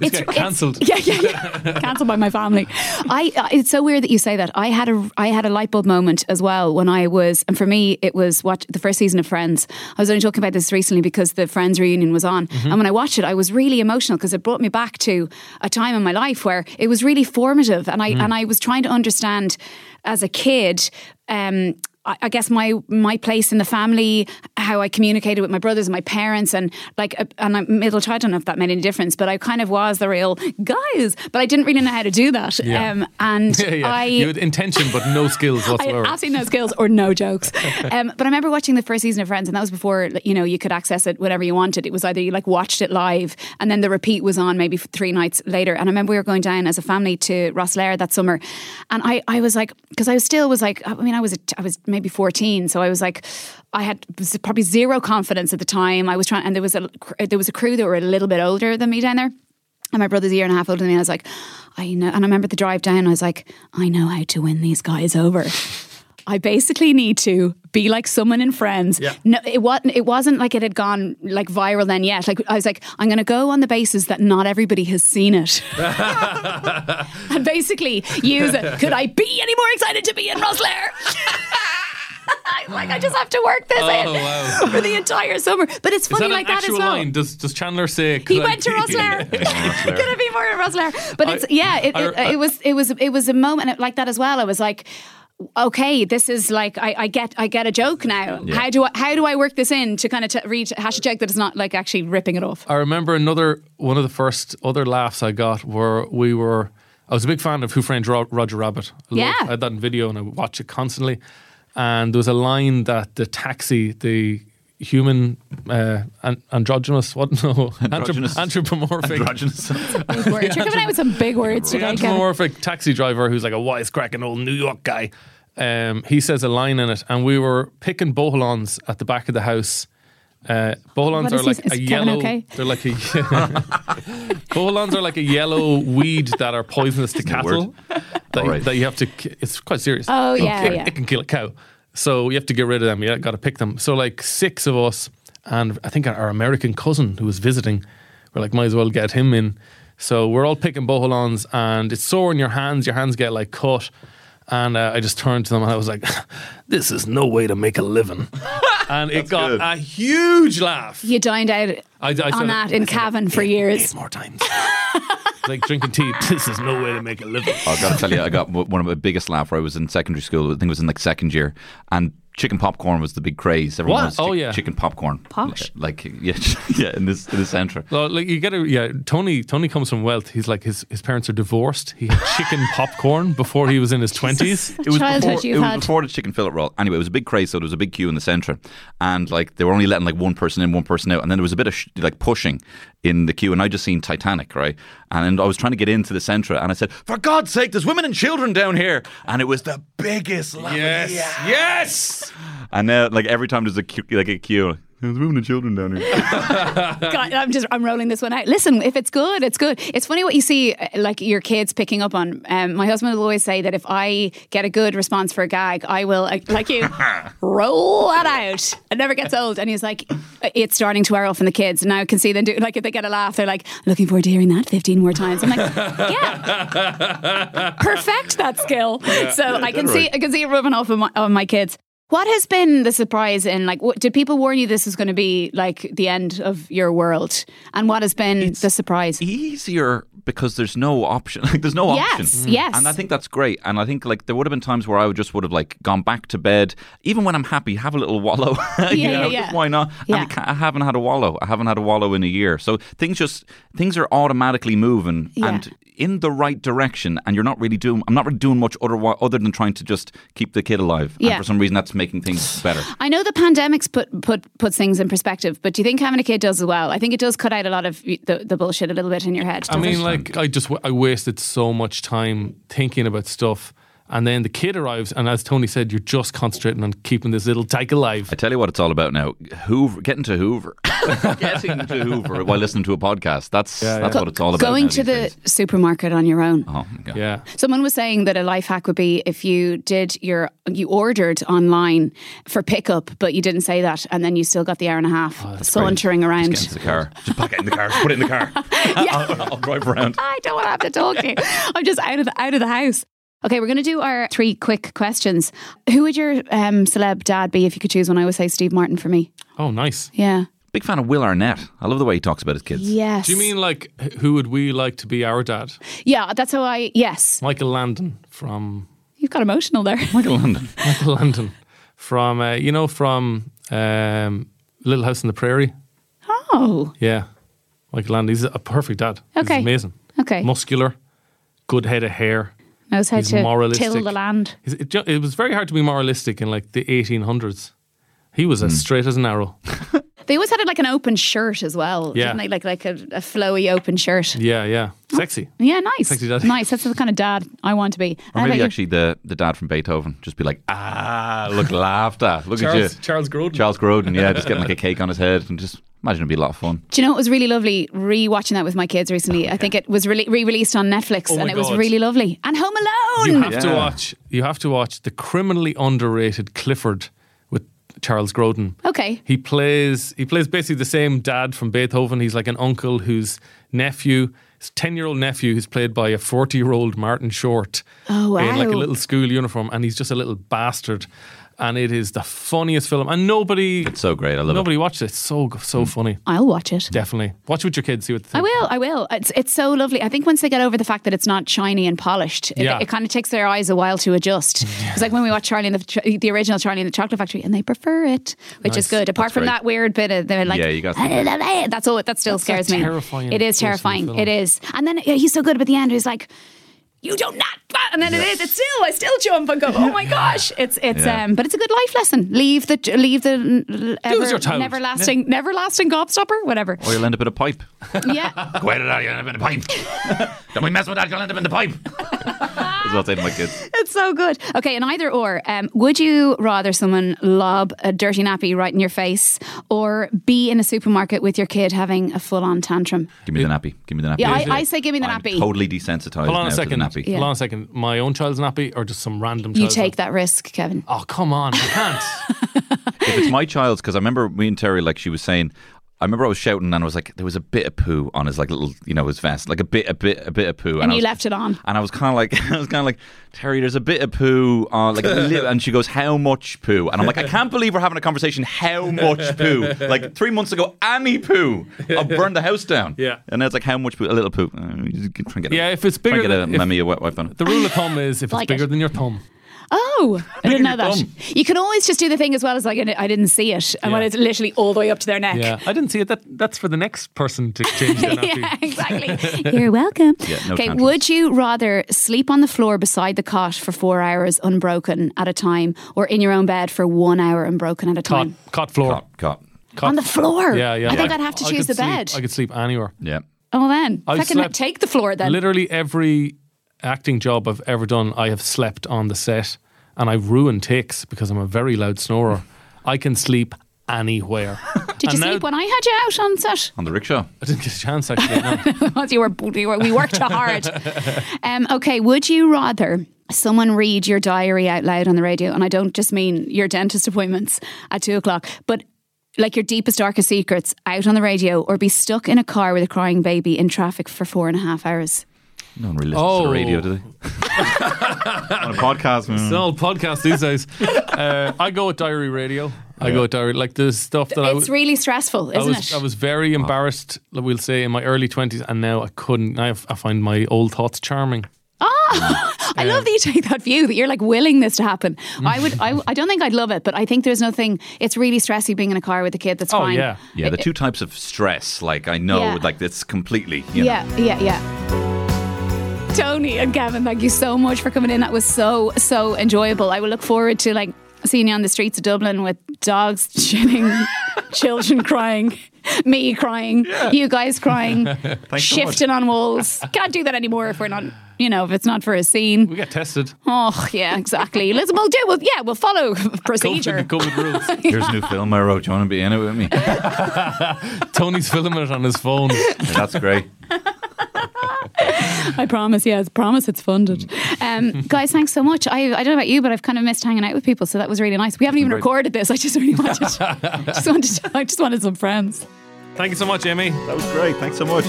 it's, get cancelled. <laughs> Yeah, yeah, yeah. Cancelled by my family. I. uh, It's so weird that you say that. I had a. I had a light bulb moment as well when I was, and for me, it was what the first season of Friends. I was only talking about this recently because the Friends reunion was on, and when I watched it, I was really emotional because it brought me back to a time in my life where it was really formative, and I and I was trying to understand as a kid. Um, I guess my my place in the family, how I communicated with my brothers and my parents, and like, and I'm middle child. I don't know if that made any difference, but I kind of was the real guys, but I didn't really know how to do that. Yeah. Um, and <laughs> Yeah, yeah. I, you had intention but no skills <laughs> I had whatsoever. absolutely no skills or no jokes. <laughs> Um, but I remember watching the first season of Friends, and that was before you know you could access it whenever you wanted. It was either you like watched it live, and then the repeat was on maybe three nights later. And I remember we were going down as a family to Rosslare that summer, and I, I was like, because I was still was like, I mean, I was a, I was maybe fourteen, so I was like, I had probably zero confidence at the time. I was trying, and there was a there was a crew that were a little bit older than me down there. And my brother's a year and a half older than me. I was like, I know. And I remember the drive down. I was like, I know how to win these guys over. I basically need to be like someone in Friends. Yeah. No, it wasn't. It wasn't like it had gone like viral then yet. Like I was like, I'm going to go on the basis that not everybody has seen it, <laughs> <laughs> and basically use it. Could I be any more excited to be in Rosslare? <laughs> I'm like, I just have to work this Oh, in wow. for the entire summer. But it's funny that like that as well. line? Does Does Chandler say? He "Could I went to be-" Rosslare. Could have been more in Rosslare. But it's yeah, it, it, I- it was it was it was a moment like that as well. I was like. Okay, this is like I, I get I get a joke now. How do I how do I work this in to kind of t- reach hashtag that it's not like actually ripping it off? I remember another one of the first other laughs I got were we were. I was a big fan of Who Framed Roger Rabbit. I loved- Yeah. I had that in video and I would watch it constantly. And there was a line that the taxi, the human uh, an- androgynous, what <laughs> no, Androgynous. Anthrop- anthropomorphic, Androgynous. Big words. You're coming out with some big words the today, Kevin. anthropomorphic taxi driver who's like a wisecracking old New York guy. Um, he says a line in it, and we were picking boholons at the back of the house. Uh, boholons are is he- like a Kevin yellow. okay? They're like a <laughs> boholons are like a yellow weed that are poisonous to cattle. That, Alright. that you have to. ki- It's quite serious. Oh, yeah, it, yeah. it can kill a cow, so you have to get rid of them. You got to pick them. So like six of us, and I think our American cousin who was visiting, we're like, might as well get him in. So we're all picking boholons, and it's sore in your hands. Your hands get like cut. And uh, I just turned to them and I was like, <laughs> "This is no way to make a living." <laughs> and it got good. a huge laugh. You dined out I, I said on it- that in Cavan for years. eight more times. <laughs> like drinking tea. This is no way to make a living. I've got to tell you, I got one of my biggest laugh where I was in secondary school. I think it was in like second year, and chicken popcorn was the big craze. Everyone What? wants Oh, chick- yeah. chicken popcorn. Posh. Like yeah, <laughs> yeah, in this in the centre. Well, like you get to yeah. Tony Tony comes from wealth. He's like his his parents are divorced. He had chicken <laughs> popcorn before he was in his twenties. It was Childhood before, you've it was before the chicken fillet roll. Anyway, it was a big craze, so there was a big queue in the centre, and like they were only letting like one person in, one person out, and then there was a bit of sh- like pushing in the queue, and I just seen Titanic, right? And I was trying to get into the centre, and I said, "For God's sake, there's women and children down here!" And it was the biggest laugh. Yes, yes. And now, like every time there's a queue, like a queue, there's women and children down here. <laughs> God, I'm just I'm rolling this one out. Listen, if it's good, it's good. It's funny what you see, uh, like your kids picking up on. Um, my husband will always say that if I get a good response for a gag, I will, uh, like you, <laughs> roll that out. It never gets old. And he's like, it's starting to wear off in the kids. Now I can see them do. Like if they get a laugh, they're like, looking forward to hearing that 15 more times. I'm like, <laughs> yeah, perfect that skill. so I can see I can see it rubbing off on my, on my kids. What has been the surprise in like? What, did people warn you this is going to be like the end of your world? And what has been the surprise? Easier because there's no option. <laughs> Like there's no Yes, option. yes. yes. And I think that's great. And I think like there would have been times where I would just would have like gone back to bed, even when I'm happy, have a little <laughs> wallow. you Yeah, know, yeah, yeah. Why not? Yeah. And I, I haven't had a wallow. I haven't had a wallow in a year. So things just things are automatically moving Yeah. and in the right direction. And you're not really doing. I'm not really doing much other other than trying to just keep the kid alive. Yeah. And for some reason, that's making things better. I know the pandemics put put puts things in perspective, but do you think having a kid does as well? I think it does cut out a lot of the, the bullshit a little bit in your head. I mean, it? like I just I wasted so much time thinking about stuff, and then the kid arrives, and as Tony said, you're just concentrating on keeping this little tyke alive. I tell you what it's all about now. Hoover, getting to Hoover, <laughs> getting to Hoover while listening to a podcast. That's Yeah, that's yeah. what it's all about. going now to the days. supermarket on your own. Oh my god. Yeah. Someone was saying that a life hack would be if you did your you ordered online for pickup, but you didn't say that, and then you still got the hour and a half Oh, sauntering around. Just get into the car. Just pack it in the car. Put it in the car. <laughs> I'll, I'll drive around. I don't want to have to talk to you. I'm just out of the out of the house. Okay, we're going to do our three quick questions. Who would your um, celeb dad be if you could choose one? I would say Steve Martin for me. Oh, nice. Yeah. Big fan of Will Arnett. I love the way he talks about his kids. Yes. Do you mean like who would we like to be our dad? Yeah, that's how I. Yes. Michael Landon from You've got emotional there. <laughs> Michael London. <laughs> Michael Landon from uh, you know from um, Little House on the Prairie. Oh. Yeah, Michael Landon. He's a perfect dad. Okay. He's amazing. Okay. Muscular, good head of hair. Knows how He's to moralistic. till the land. It, it was very hard to be moralistic in like the 1800s. He was as hmm. straight as an arrow. <laughs> They always had it like an open shirt as well. Yeah. Didn't they? Like like a, a flowy open shirt. Yeah, yeah. Sexy. Yeah, nice. Sexy dad. Nice. That's the kind of dad I want to be. Or How about maybe you? actually the, the dad from Beethoven just be like, ah, look, laughed at. Look Charles, at you. Charles Grodin. Charles Grodin, yeah, just getting like a <laughs> cake on his head and just imagine it'd be a lot of fun. Do you know it was really lovely rewatching that with my kids recently? I think it was re released on Netflix Oh and my it was God. really lovely. And Home Alone. You Alone. have to watch. You have to watch the criminally underrated Clifford with Charles Grodin. Okay. He plays. He plays basically the same dad from Beethoven. He's like an uncle whose nephew, his ten-year-old nephew, who's played by a forty-year-old Martin Short. Oh, In like a little school uniform, and he's just a little bastard. And it is the funniest film, and nobody, It's so great. I love it. nobody watched it. It's so so funny. I'll watch it. Definitely watch it with your kids. See what they I will. I will. It's it's so lovely. I think once they get over the fact that it's not shiny and polished, it, Yeah. it kind of takes their eyes a while to adjust. <laughs> It's like when we watch Charlie and the the original Charlie and the Chocolate Factory, and they prefer it, which is good. Apart That's from great. that weird bit of they're like, Yeah, you got- that's all. That still That's scares a me. terrifying It is terrifying. film. It is. And then yeah, he's so good. But the end, he's like. You don't not, and then it is. It's still. I still jump and go. Oh my gosh! It's it's Yeah. um, but it's a good life lesson. Leave the leave the ever, as you're never lasting, never lasting gobstopper, whatever. Or you'll end up in a pipe. Yeah, Go out of you'll end up in a pipe. <laughs> Don't we mess with that, you'll end up in the pipe. <laughs> That's what I say to my kids. It's so good. Okay, and either or, um, would you rather someone lob a dirty nappy right in your face or be in a supermarket with your kid having a full on tantrum? Give me the nappy. Give me the nappy. Yeah, I, I say give me the I'm nappy. totally desensitized Hold on now a second. The nappy. Yeah. Hold on a second. My own child's nappy or just some random you take nappy? that risk, Kevin. Oh, come on. I can't. <laughs> if it's my child's, because I remember me and Terry, like she was saying, I remember I was shouting and I was like, there was a bit of poo on his like little, you know, his vest, like a bit, a bit, a bit of poo, And I you was- left it on. And I was kind of like, <laughs> I was kind of like, Terry, there's a bit of poo on, like, a little, and she goes, how much poo? And I'm like, I can't believe we're having a conversation. How much poo? Like three months ago, any poo, I'll burn the house down. Yeah. And now it's like, how much poo? A little poo. Uh, try and get a- Yeah, if it's try and bigger get a than- if- mammy a wet wipe on it. The rule of thumb is if Like it's bigger it. than your thumb. Oh, I didn't know that. thumb. You can always just do the thing as well as like I didn't see it, and when Yeah. it's literally all the way up to their neck. Yeah, I didn't see it. That that's for the next person to change their <laughs> yeah, exactly. <laughs> You're welcome. Yeah, no okay, tantrums. would you rather sleep on the floor beside the cot for four hours unbroken at a time, or in your own bed for one hour unbroken at a Cot, time? cot floor. Cot, cot. Cot- On the floor. Yeah, yeah. I think yeah. I'd have to I choose the sleep- bed. I could sleep anywhere. Yeah. Oh, then I've I can slept- take the floor then. Literally every acting job I've ever done, I have slept on the set, and I ruin takes because I'm a very loud snorer. I can sleep anywhere. <laughs> Did you And now- sleep when I had you out on set? On the rickshaw. I didn't get a chance actually. no. <laughs> You were, you were, we worked you hard. <laughs> Um, okay, would you rather someone read your diary out loud on the radio? And I don't just mean your dentist appointments at two o'clock, but like your deepest, darkest secrets out on the radio, or be stuck in a car with a crying baby in traffic for four and a half hours. No one really listens to Oh. the radio, do they? <laughs> On a podcast. mm. It's an old podcast these days. Uh, I go with diary radio. I go with diary like the stuff that I It's was. really stressful, I isn't was, it? I was very embarrassed, we'll say, in my early 20s, and now I couldn't. Now I find my old thoughts charming. Oh <laughs> I love that you take that view that you're like willing this to happen. I would. I, I don't think I'd love it, but I think there's nothing. It's really stressy being in a car with a kid. That's Oh, fine. yeah. Yeah, the two types of stress, like I know, Yeah. like it's completely. You Yeah, yeah, yeah. Tony and Gavin, thank you so much for coming in. That was so so enjoyable. I will look forward to like seeing you on the streets of Dublin with dogs <laughs> shitting, children crying, me crying, you guys crying, <laughs> so shifting on walls. Can't do that anymore if we're not, you know, if it's not for a scene. We get tested. Oh yeah, exactly. Listen, we'll do. We'll, yeah, we'll follow <laughs> procedure. COVID, COVID rules. know, here's a new film I wrote. Do you want to be in it with me? Tony's filming it on his phone. Yeah, that's great. I promise, yes, promise it's funded. Um, guys, thanks so much. I, I don't know about you, but I've kind of missed hanging out with people, so that was really nice. We haven't even Great. recorded this. I just really wanted, <laughs> just wanted, to, I just wanted some friends. Thank you so much, Amy. That was great. Thanks so much.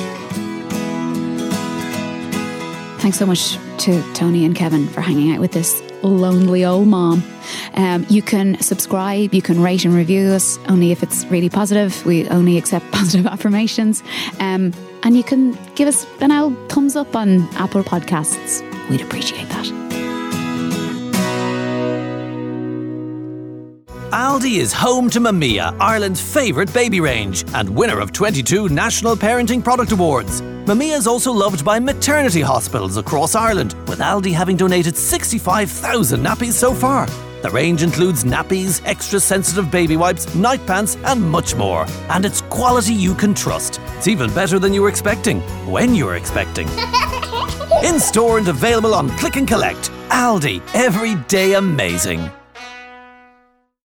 Thanks so much to Tony and Kevin for hanging out with this lonely old mom. Um, you can subscribe, you can rate and review us only if it's really positive. We only accept <laughs> positive affirmations. Um, and you can give us an old thumbs up on Apple Podcasts. We'd appreciate that. Aldi is home to Mamia, Ireland's favourite baby range, and winner of 22 National Parenting Product Awards. Mamia is also loved by maternity hospitals across Ireland, with Aldi having donated 65,000 nappies so far. The range includes nappies, extra sensitive baby wipes, night pants, and much more. And it's quality you can trust. It's even better than you were expecting, when you were expecting. <laughs> In store and available on Click and Collect. Aldi, every day amazing.